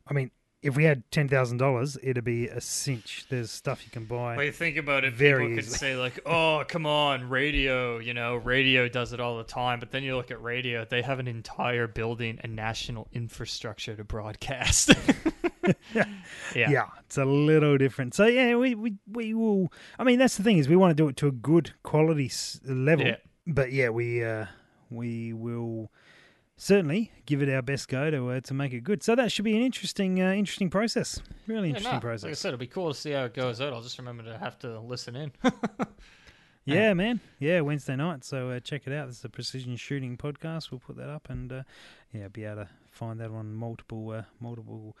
I mean, if we had ten thousand dollars, it'd be a cinch. There's stuff you can buy. Well, you think about it, Very people could say like, "Oh, come on, radio." You know, radio does it all the time. But then you look at radio; they have an entire building and national infrastructure to broadcast. *laughs* *laughs* yeah. yeah. it's a little different. So yeah, we, we we will. I mean, that's the thing is we want to do it to a good quality level. Yeah. But yeah, we uh, we will certainly give it our best go to uh, to make it good. So that should be an interesting uh, interesting process. Really Yeah, interesting no, process. Like I said, it'll be cool to see how it goes out. I'll just remember to have to listen in. *laughs* Yeah, man. Yeah, Wednesday night. So uh, check it out. This is a precision shooting podcast. We'll put that up and uh, yeah, be able to find that on multiple uh, multiple.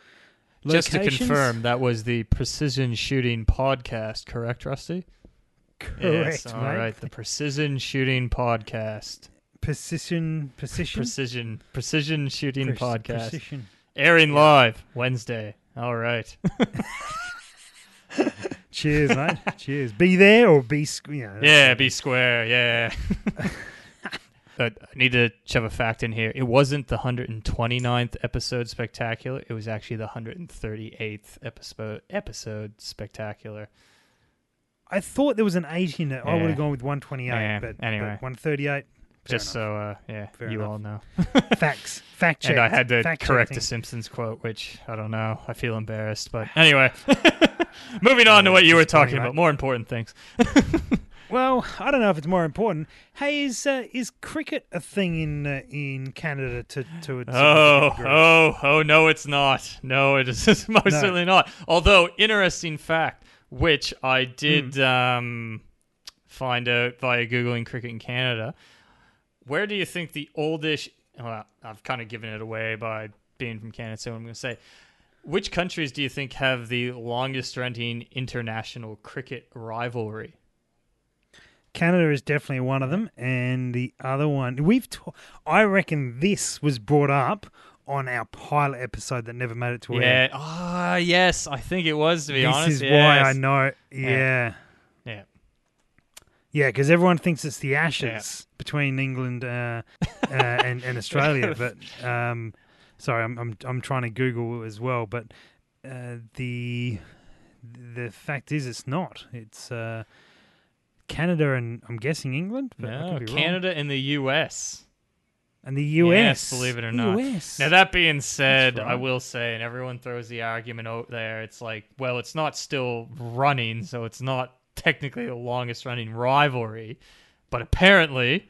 Just to confirm, that was the Precision Shooting Podcast, correct, Rusty? correct, Yes, all mate. right, the Precision Shooting Podcast, precision, precision, precision, precision shooting Pre- podcast, precision. airing yeah. live Wednesday. All right. *laughs* Cheers, mate. Cheers. Be there or be square. You know, yeah, be square. Yeah. *laughs* but I need to shove a fact in here. It wasn't the 129th episode spectacular. It was actually the 138th episode episode spectacular. I thought there was an 18. Yeah. I would have gone with 128, yeah. but anyway, but 138. Just enough. so uh, yeah, Fair you enough. all know. *laughs* Facts, fact check. And I had to Fact correct a Simpsons quote, which I don't know. I feel embarrassed, but anyway, *laughs* moving on to what you were talking about, more important things. *laughs* Well, I don't know if it's more important. Hey, is uh, is cricket a thing in uh, in Canada to to its Oh, oh, oh, no, it's not. No, it is most certainly not. Although, interesting fact, which I hmm. did um, find out via Googling cricket in Canada, where do you think the oldest, well, I've kind of given it away by being from Canada, so I'm going to say, which countries do you think have the longest running international cricket rivalry? Canada is definitely one of them, and the other one we've. i reckon this was brought up on our pilot episode that never made it to air. Yeah. Ah, yes. I think it was, to be this honest. is why I know. Yeah. Yeah. Yeah, because everyone thinks it's the Ashes between England uh, *laughs* uh, and, and Australia. But um, sorry, I'm, I'm I'm trying to Google as well. But uh, the the fact is, it's not. It's uh, Canada and I'm guessing England. But No, could be wrong. Canada and the U.S. and the US. Yes, believe it or not. US. Now that being said, right. I will say, and everyone throws the argument out there. It's like, well, it's not still running, so it's not technically the longest running rivalry, but apparently,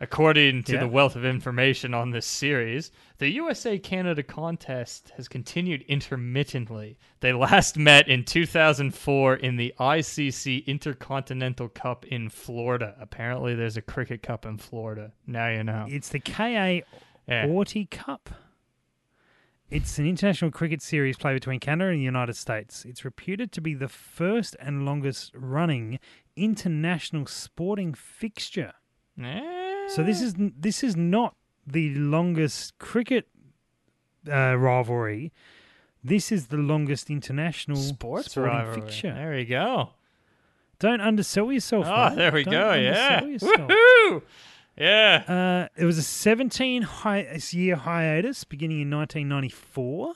according to Yeah. the wealth of information on this series, the USA Canada contest has continued intermittently. They last met in 2004 in the ICC Intercontinental Cup in Florida. Apparently, there's a cricket cup in Florida. Now you know. It's the KA Yeah. Auty Cup. It's an international cricket series played between Canada and the United States. It's reputed to be the first and longest running international sporting fixture. So this is this is not the longest cricket uh, rivalry. This is the longest international sports sporting rivalry. fixture. There we go. Don't undersell yourself. Oh, mate. there we Don't go. Yeah. yourself. Woohoo! Yeah. Uh, it was a 17 hi- year hiatus beginning in 1994,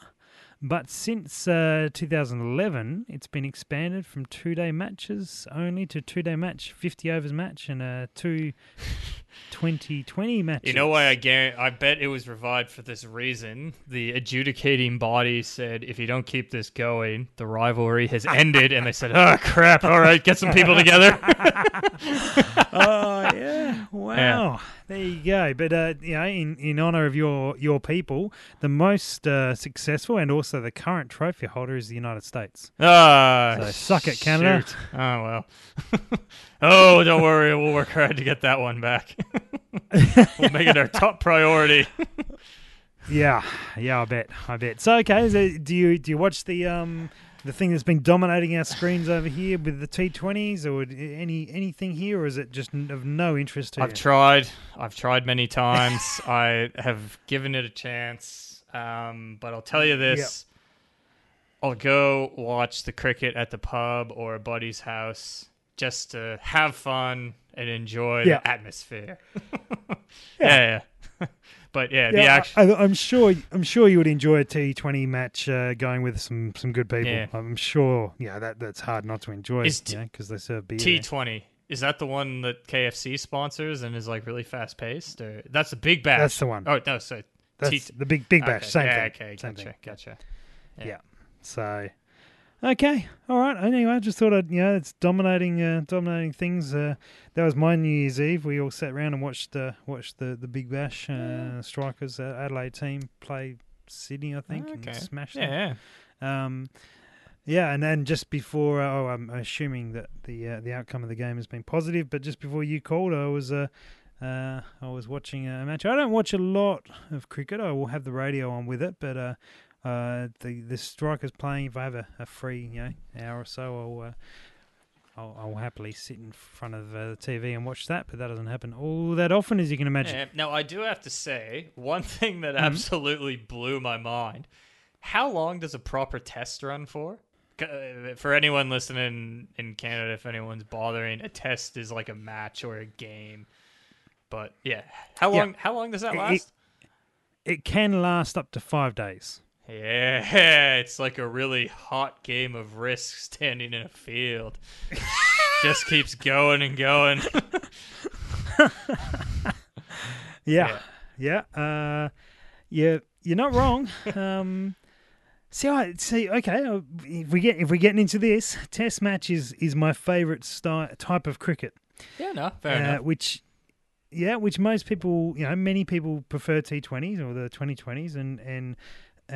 but since uh, 2011, it's been expanded from two day matches only to two day match, 50 overs match, and uh, two 2020 matches. You know why I guarantee, I bet it was revived for this reason. The adjudicating body said, if you don't keep this going, the rivalry has *laughs* ended. and they said, oh, crap. All right, get some people together. *laughs* oh yeah! Wow, there you go. But uh, you know, in, in honor of your your people, the most uh, successful and also the current trophy holder is the United States. Ah, So suck it, Canada. shoot. Oh, well. *laughs* oh, don't worry. We'll work hard to get that one back. *laughs* we'll make it our top priority. *laughs* Yeah, yeah, I bet, I bet. So okay, so do you do you watch the um the thing that's been dominating our screens over here with the T20s, or any anything here, or is it just of no interest to you? I've you? tried. I've tried many times. *laughs* I have given it a chance. Um, but I'll tell you this. I'll go watch the cricket at the pub or a buddy's house just to have fun and enjoy Yeah. the atmosphere. *laughs* yeah, yeah. *laughs* but yeah, the action. I, I'm sure. I'm sure you would enjoy a T20 match uh, going with some some good people. I'm sure. Yeah, that that's hard not to enjoy. Is T- because they serve beer. T20 Is that the one that KFC sponsors and is like really fast paced? Or that's the Big Bash. That's the one. Oh no, so That's T- the big big bash. okay. Same thing. Okay, Same gotcha, thing. gotcha. Yeah. So, okay, all right. Anyway, I just thought I'd you know it's dominating uh, dominating things. Uh, that was my New Year's Eve. We all sat around and watched uh, watched the the Big Bash uh, Strikers uh, Adelaide team play Sydney, I think, Okay. and smashed them. Yeah, yeah. Um, yeah, and then just before, oh, I'm assuming that the uh, the outcome of the game has been positive. But just before you called, I was uh, uh, I was watching a match. I don't watch a lot of cricket. I will have the radio on with it, but uh, uh, the the strikers playing. If I have a, a free, you know, hour or so, I'll. Uh, I'll, I'll happily sit in front of uh, the TV and watch that, but that doesn't happen all that often, as you can imagine. Yeah, Now, I do have to say one *laughs* thing that Mm-hmm. absolutely blew my mind. How long does a proper test run for? Uh, For anyone listening in Canada, if anyone's bothering, a test is like a match or a game. But yeah, how Yeah. long? How long does that It- last? It can last up to five days. Yeah, *laughs* it's like a really hot game of risk standing in a field. Just keeps going and going. *laughs* Yeah, yeah, uh, yeah. You're not wrong. *laughs* um, see, I see. Okay, uh, if we get if we're getting into this, Test match is is my favourite sty- type of cricket. yeah, no, fair uh, enough. Which, yeah, which most people, you know, many people prefer T20s or the 2020s, and and uh,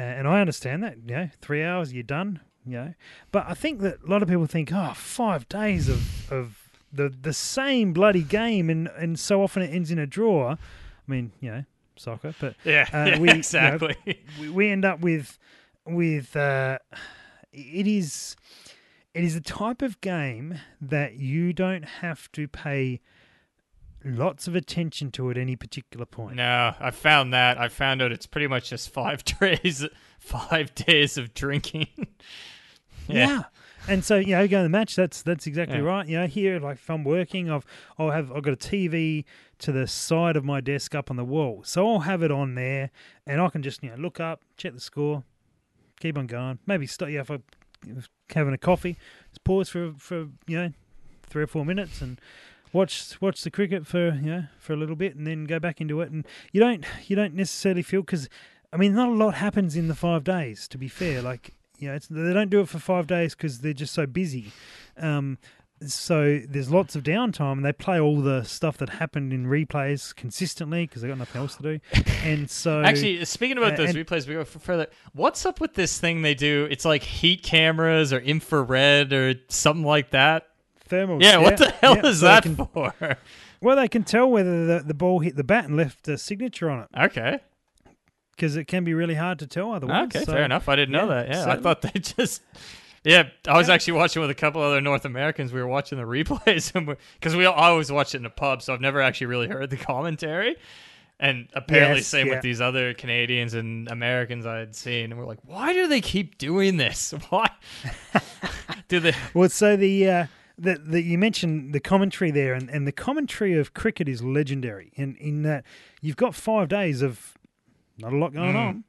and I understand that. You know, three hours, you're done. You know, but I think that a lot of people think, oh, five days of of the the same bloody game, and and so often it ends in a draw. I mean, you know, soccer, but *laughs* Yeah, uh, yeah we- you know, exactly. we, we end up with with uh, it is it is a type of game that you don't have to pay lots of attention to at any particular point. No, I found that. I found out it's pretty much just five *laughs* days, five days of drinking. *laughs* Yeah. And so, you know, you go to the match, that's that's exactly Yeah. right. You know, here like if I'm working, I've I'll have I've got a TV to the side of my desk up on the wall. So I'll have it on there and I can just, you know, look up, check the score, keep on going. Maybe start yeah, if I'm having a coffee, just pause for for, you know, three or four minutes and watch watch the cricket for, you know, for a little bit and then go back into it and you don't you don't necessarily feel cuz I mean, not a lot happens in the 5 days to be fair. Like you know, it's, they don't do it for five days because they're just so busy. Um, so there's lots of downtime, and they play all the stuff that happened in replays consistently because they got nothing else to do. And so, *laughs* Actually, speaking about uh, those replays, we go further. What's up with this thing they do? It's like heat cameras or infrared or something like that. Thermals. Yeah, what the hell yeah, is so that can- for? *laughs* well, they can tell whether the, the ball hit the bat and left a signature on it. Okay. because it can be really hard to tell otherwise. Okay, So, fair enough. I didn't know that. Yeah, I thought they *laughs* just. Yeah, I was actually watching with a couple other North Americans. We were watching the *laughs* replays, because we, I always watch it in a pub, so I've never actually really heard the commentary. And apparently, Yes, same yeah. with these other Canadians and Americans I had seen, and we're like, why do they keep doing this? Why do they? Well, so the uh, the, the you mentioned the commentary there, and, and the commentary of cricket is legendary. In in that you've got five days of not a lot going Mm. on,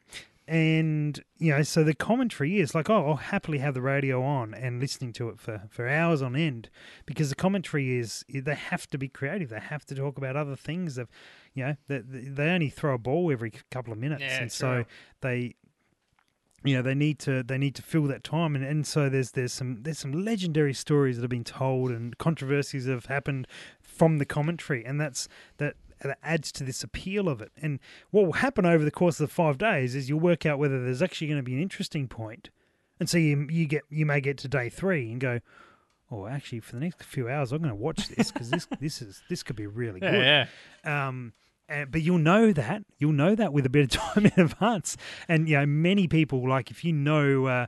and you know, so the commentary is like, oh, I'll happily have the radio on and listening to it for for hours on end because the commentary is they have to be creative. They have to talk about other things. That you know, they, they only throw a ball every couple of minutes, Yeah, and true. so they you know they need to they need to fill that time. And, and so there's there's some there's some legendary stories that have been told and controversies that have happened from the commentary. And that's that that adds to this appeal of it. And what will happen over the course of the five days is you'll work out whether there's actually going to be an interesting point. And so you you get you may get to day three and go oh actually for the next few hours i'm going to watch this because this *laughs* this is this could be really good. Yeah, yeah. um, uh, but you'll know that you'll know that with a bit of *laughs* time in advance, and you know many people like if you know. Uh,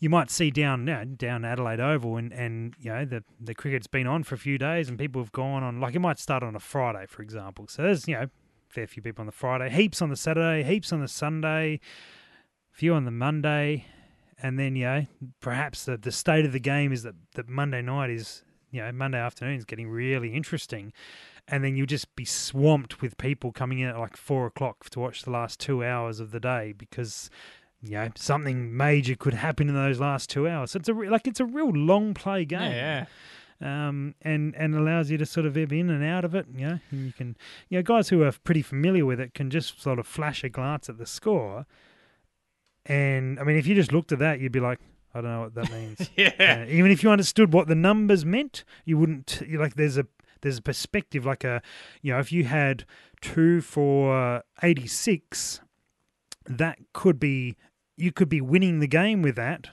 you might see down you know, down Adelaide Oval, and, and you know the the cricket's been on for a few days, and people have gone on like it might start on a Friday, for example. So there's you know a fair few people on the Friday, heaps on the Saturday, heaps on the Sunday, few on the Monday, and then you know perhaps the the state of the game is that that Monday night is you know Monday afternoon is getting really interesting, and then you'll just be swamped with people coming in at like four o'clock to watch the last two hours of the day because you know something major could happen in those last two hours. So it's a re- like it's a real long play game Yeah, um, and and allows you to sort of ebb in and out of it. You know, and you can, you know, guys who are pretty familiar with it can just sort of flash a glance at the score. And I mean, if you just looked at that, you'd be like, I don't know what that means. *laughs* Yeah. Uh, even if you understood what the numbers meant, you wouldn't. You like, there's a there's a perspective, like a, you know, if you had two for eighty six, that could be you could be winning the game with that,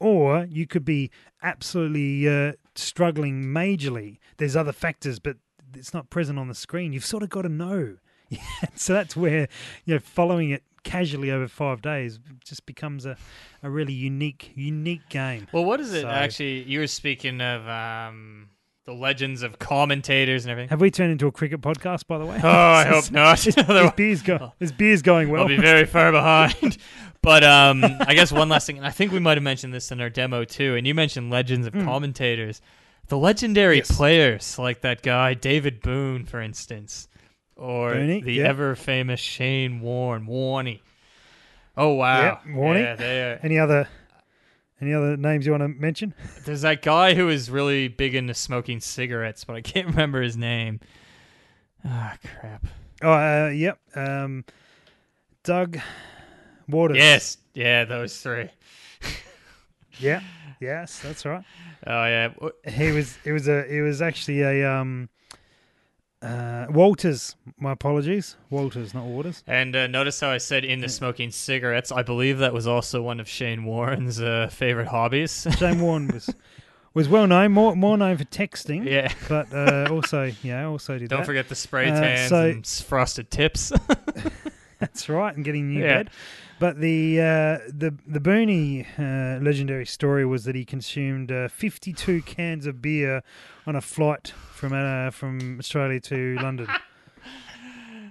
or you could be absolutely uh, struggling majorly. There's other factors, but it's not present on the screen. You've sort of got to know. *laughs* so that's where you know following it casually over five days just becomes a, a really unique unique game. Well, what is it So- actually? You were speaking of um, the legends of commentators and everything. Have we turned into a cricket podcast, by the way? Oh, I hope *laughs* not. His Otherwise, beer's, go- his beer's going well. I'll be very *laughs* far behind. But um, I guess one last thing, and I think we might have mentioned this in our demo too. And you mentioned legends of commentators, the legendary. Yes. players like that guy David Boon, for instance, or Booney, the yeah. ever famous Shane Warne, Warney. Oh wow, Yeah, Warney. Yeah. Any other any other names you want to mention? *laughs* There's that guy who is really big into smoking cigarettes, but I can't *laughs* remember his name. Ah, crap. Oh, uh, yep. Um, Doug Waters. Yes, yeah, those three. *laughs* Yeah. Yes, that's right. Oh yeah, He was. It was a. It was actually a. Um, uh, Walters. My apologies. Walters, not Waters. And uh, notice how I said in the smoking cigarettes. I believe that was also one of Shane Warne's uh, favorite hobbies. *laughs* Shane Warne was was well known, more more known for texting, yeah. but uh, also yeah, also did Don't that. forget the spray Uh, tans so- and frosted tips. *laughs* That's right, and getting new Yeah. bed. But the uh, the the Booney uh, legendary story was that he consumed uh, 52 cans of beer on a flight from uh, from Australia to London. *laughs*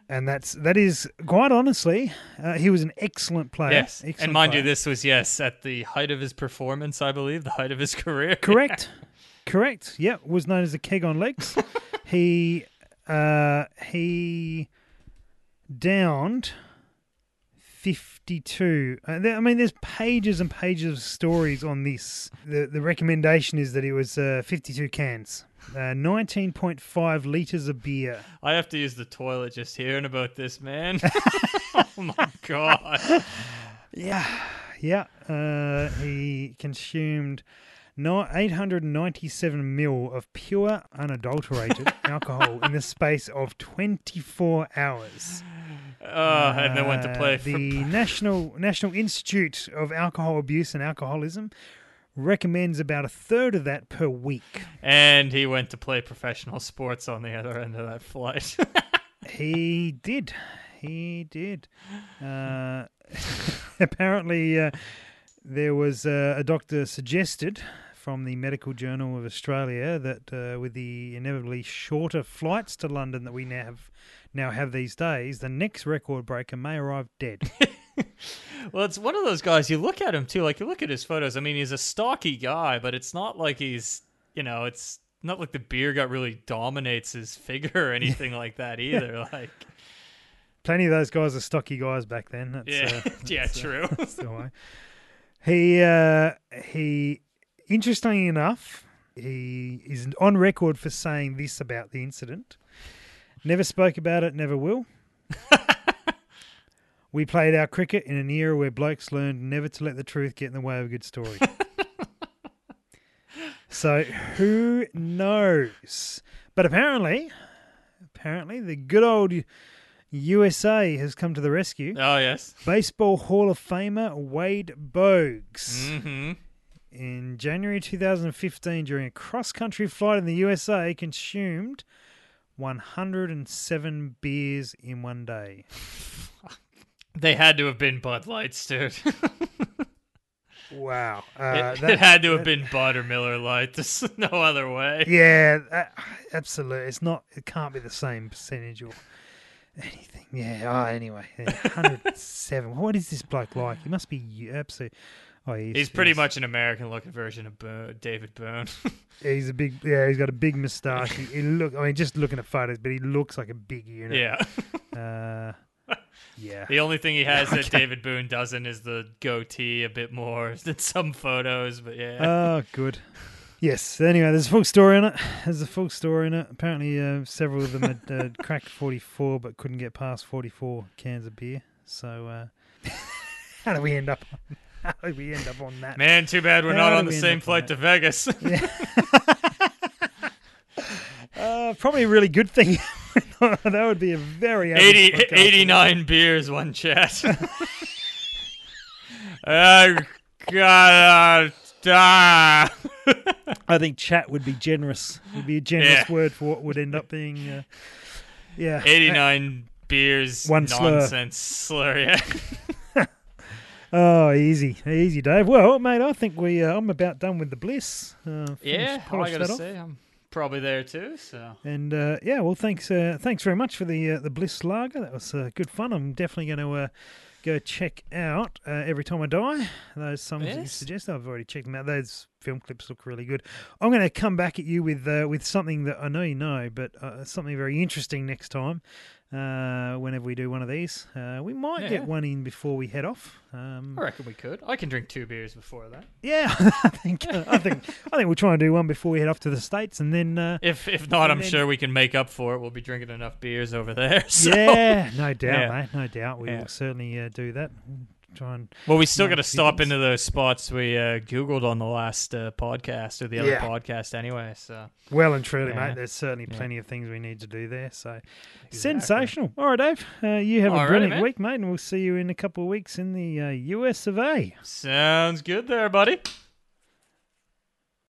And that's that is quite honestly, uh, he was an excellent player. yes. excellent And mind you, this was, yes, at the height of his performance, I believe, the height of his *laughs* career. correct, correct. Yeah, was known as the keg on legs. *laughs* he uh, he downed 52. Uh, I mean, there's pages and pages of stories on this. The the recommendation is that it was uh, 52 cans, uh, 19.5 liters of beer. I have to use the toilet just hearing about this, man. *laughs* oh my god. Yeah, yeah. Uh, he consumed no, 897 mil of pure, unadulterated *laughs* alcohol in the space of 24 hours. Uh, and then went to play Uh, for the *laughs* National National Institute of Alcohol Abuse and Alcoholism recommends about a third of that per week. and he went to play professional sports on the other end of that flight. *laughs* He did. he did. Uh, *laughs* apparently, uh, there was uh, a doctor suggested from the Medical Journal of Australia that uh, with the inevitably shorter flights to London that we now have now have these days, the next record breaker may arrive dead. *laughs* *laughs* well, it's one of those guys. You look at him too. Like you look at his photos. I mean, he's a stocky guy, but it's not like he's you know, it's not like the beer gut really dominates his figure or anything like that either. *laughs* Like plenty of those guys are stocky guys back then. That's, yeah, uh, *laughs* yeah, true. Uh, the way. He uh, he, interestingly enough, he is on record for saying this about the incident. Never spoke about it, never will. We played our cricket in an era where blokes learned never to let the truth get in the way of a good story. *laughs* so who knows? But apparently, apparently, the good old USA has come to the rescue. Oh yes, Baseball Hall of Famer Wade Boggs. mm-hmm. In January 2015, during a cross country flight in the USA, consumed 107 beers in one day. *laughs* They had to have been Bud Lights, dude. *laughs* Wow. Uh, it, it had to have that- been Bud or Miller Lite. *laughs* There's no other way. Yeah, that, absolutely. It's not. It can't be the same percentage or anything. Yeah. Oh, anyway, yeah, *laughs* 107. what is this bloke like? He must be absolute. Oh, he's, He's pretty he's- much an American-looking version of Boon, David Byrne. He's a big. Yeah, he's got a big moustache. he, he look. I mean, just looking at photos, but he looks like a big unit. yeah. Uh, yeah. The only thing he has that David Boon doesn't is the goatee a bit more *laughs* than some photos, but yeah. Oh, good. Yes. Anyway, there's a full story in it. There's a full story in it. Apparently, uh, several of them had uh, *laughs* cracked 44, but couldn't get past 44 cans of beer. So, uh, *laughs* how do we end up? How did we end up on that? Man, too bad we're How not on the same flight to Vegas. Uh, probably a really good thing. *laughs* that would be a very average 80, 89 beers, one chat. I gotta die. I think chat would be generous. It Would be a generous Yeah. word for what would end up being. Uh, yeah, 89 beers, One slur. nonsense slur. Yeah. *laughs* Oh, easy, easy, Dave. Well, mate, I think we. Uh, I'm about done with the bliss. Uh, Yeah, I gotta say, I'm probably there too. So And uh, yeah, well, thanks, uh, thanks very much for the uh, the Bliss Lager. That was uh, good fun. I'm definitely going to uh, go check out uh, every time I die. Those songs that you suggest, I've already checked them out. Those film clips look really good. I'm going to come back at you with uh, with something that I know you know, but uh, something very interesting next time. Uh, whenever we do one of these, uh, we might Yeah. get one in before we head off. Um, I reckon we could. I can drink two beers before that. yeah, *laughs* I think uh, I think I think we'll try and do one before we head off to the states, and then uh, If if not, I'm then- sure we can make up for it. We'll be drinking enough beers over there. *laughs* So. Yeah, no doubt, Yeah. mate. No doubt. We Yeah. will certainly uh, do that. Try and Well, we still got to stop into those spots we uh, googled on the last uh, podcast or the other Yeah. podcast anyway. So well and truly, Yeah. mate. There's certainly Yeah. plenty of things we need to do there. So sensational. All right, Dave. Uh, you have a brilliant week, mate, and we'll see you in a couple of weeks in the uh, US of A. sounds good there, buddy.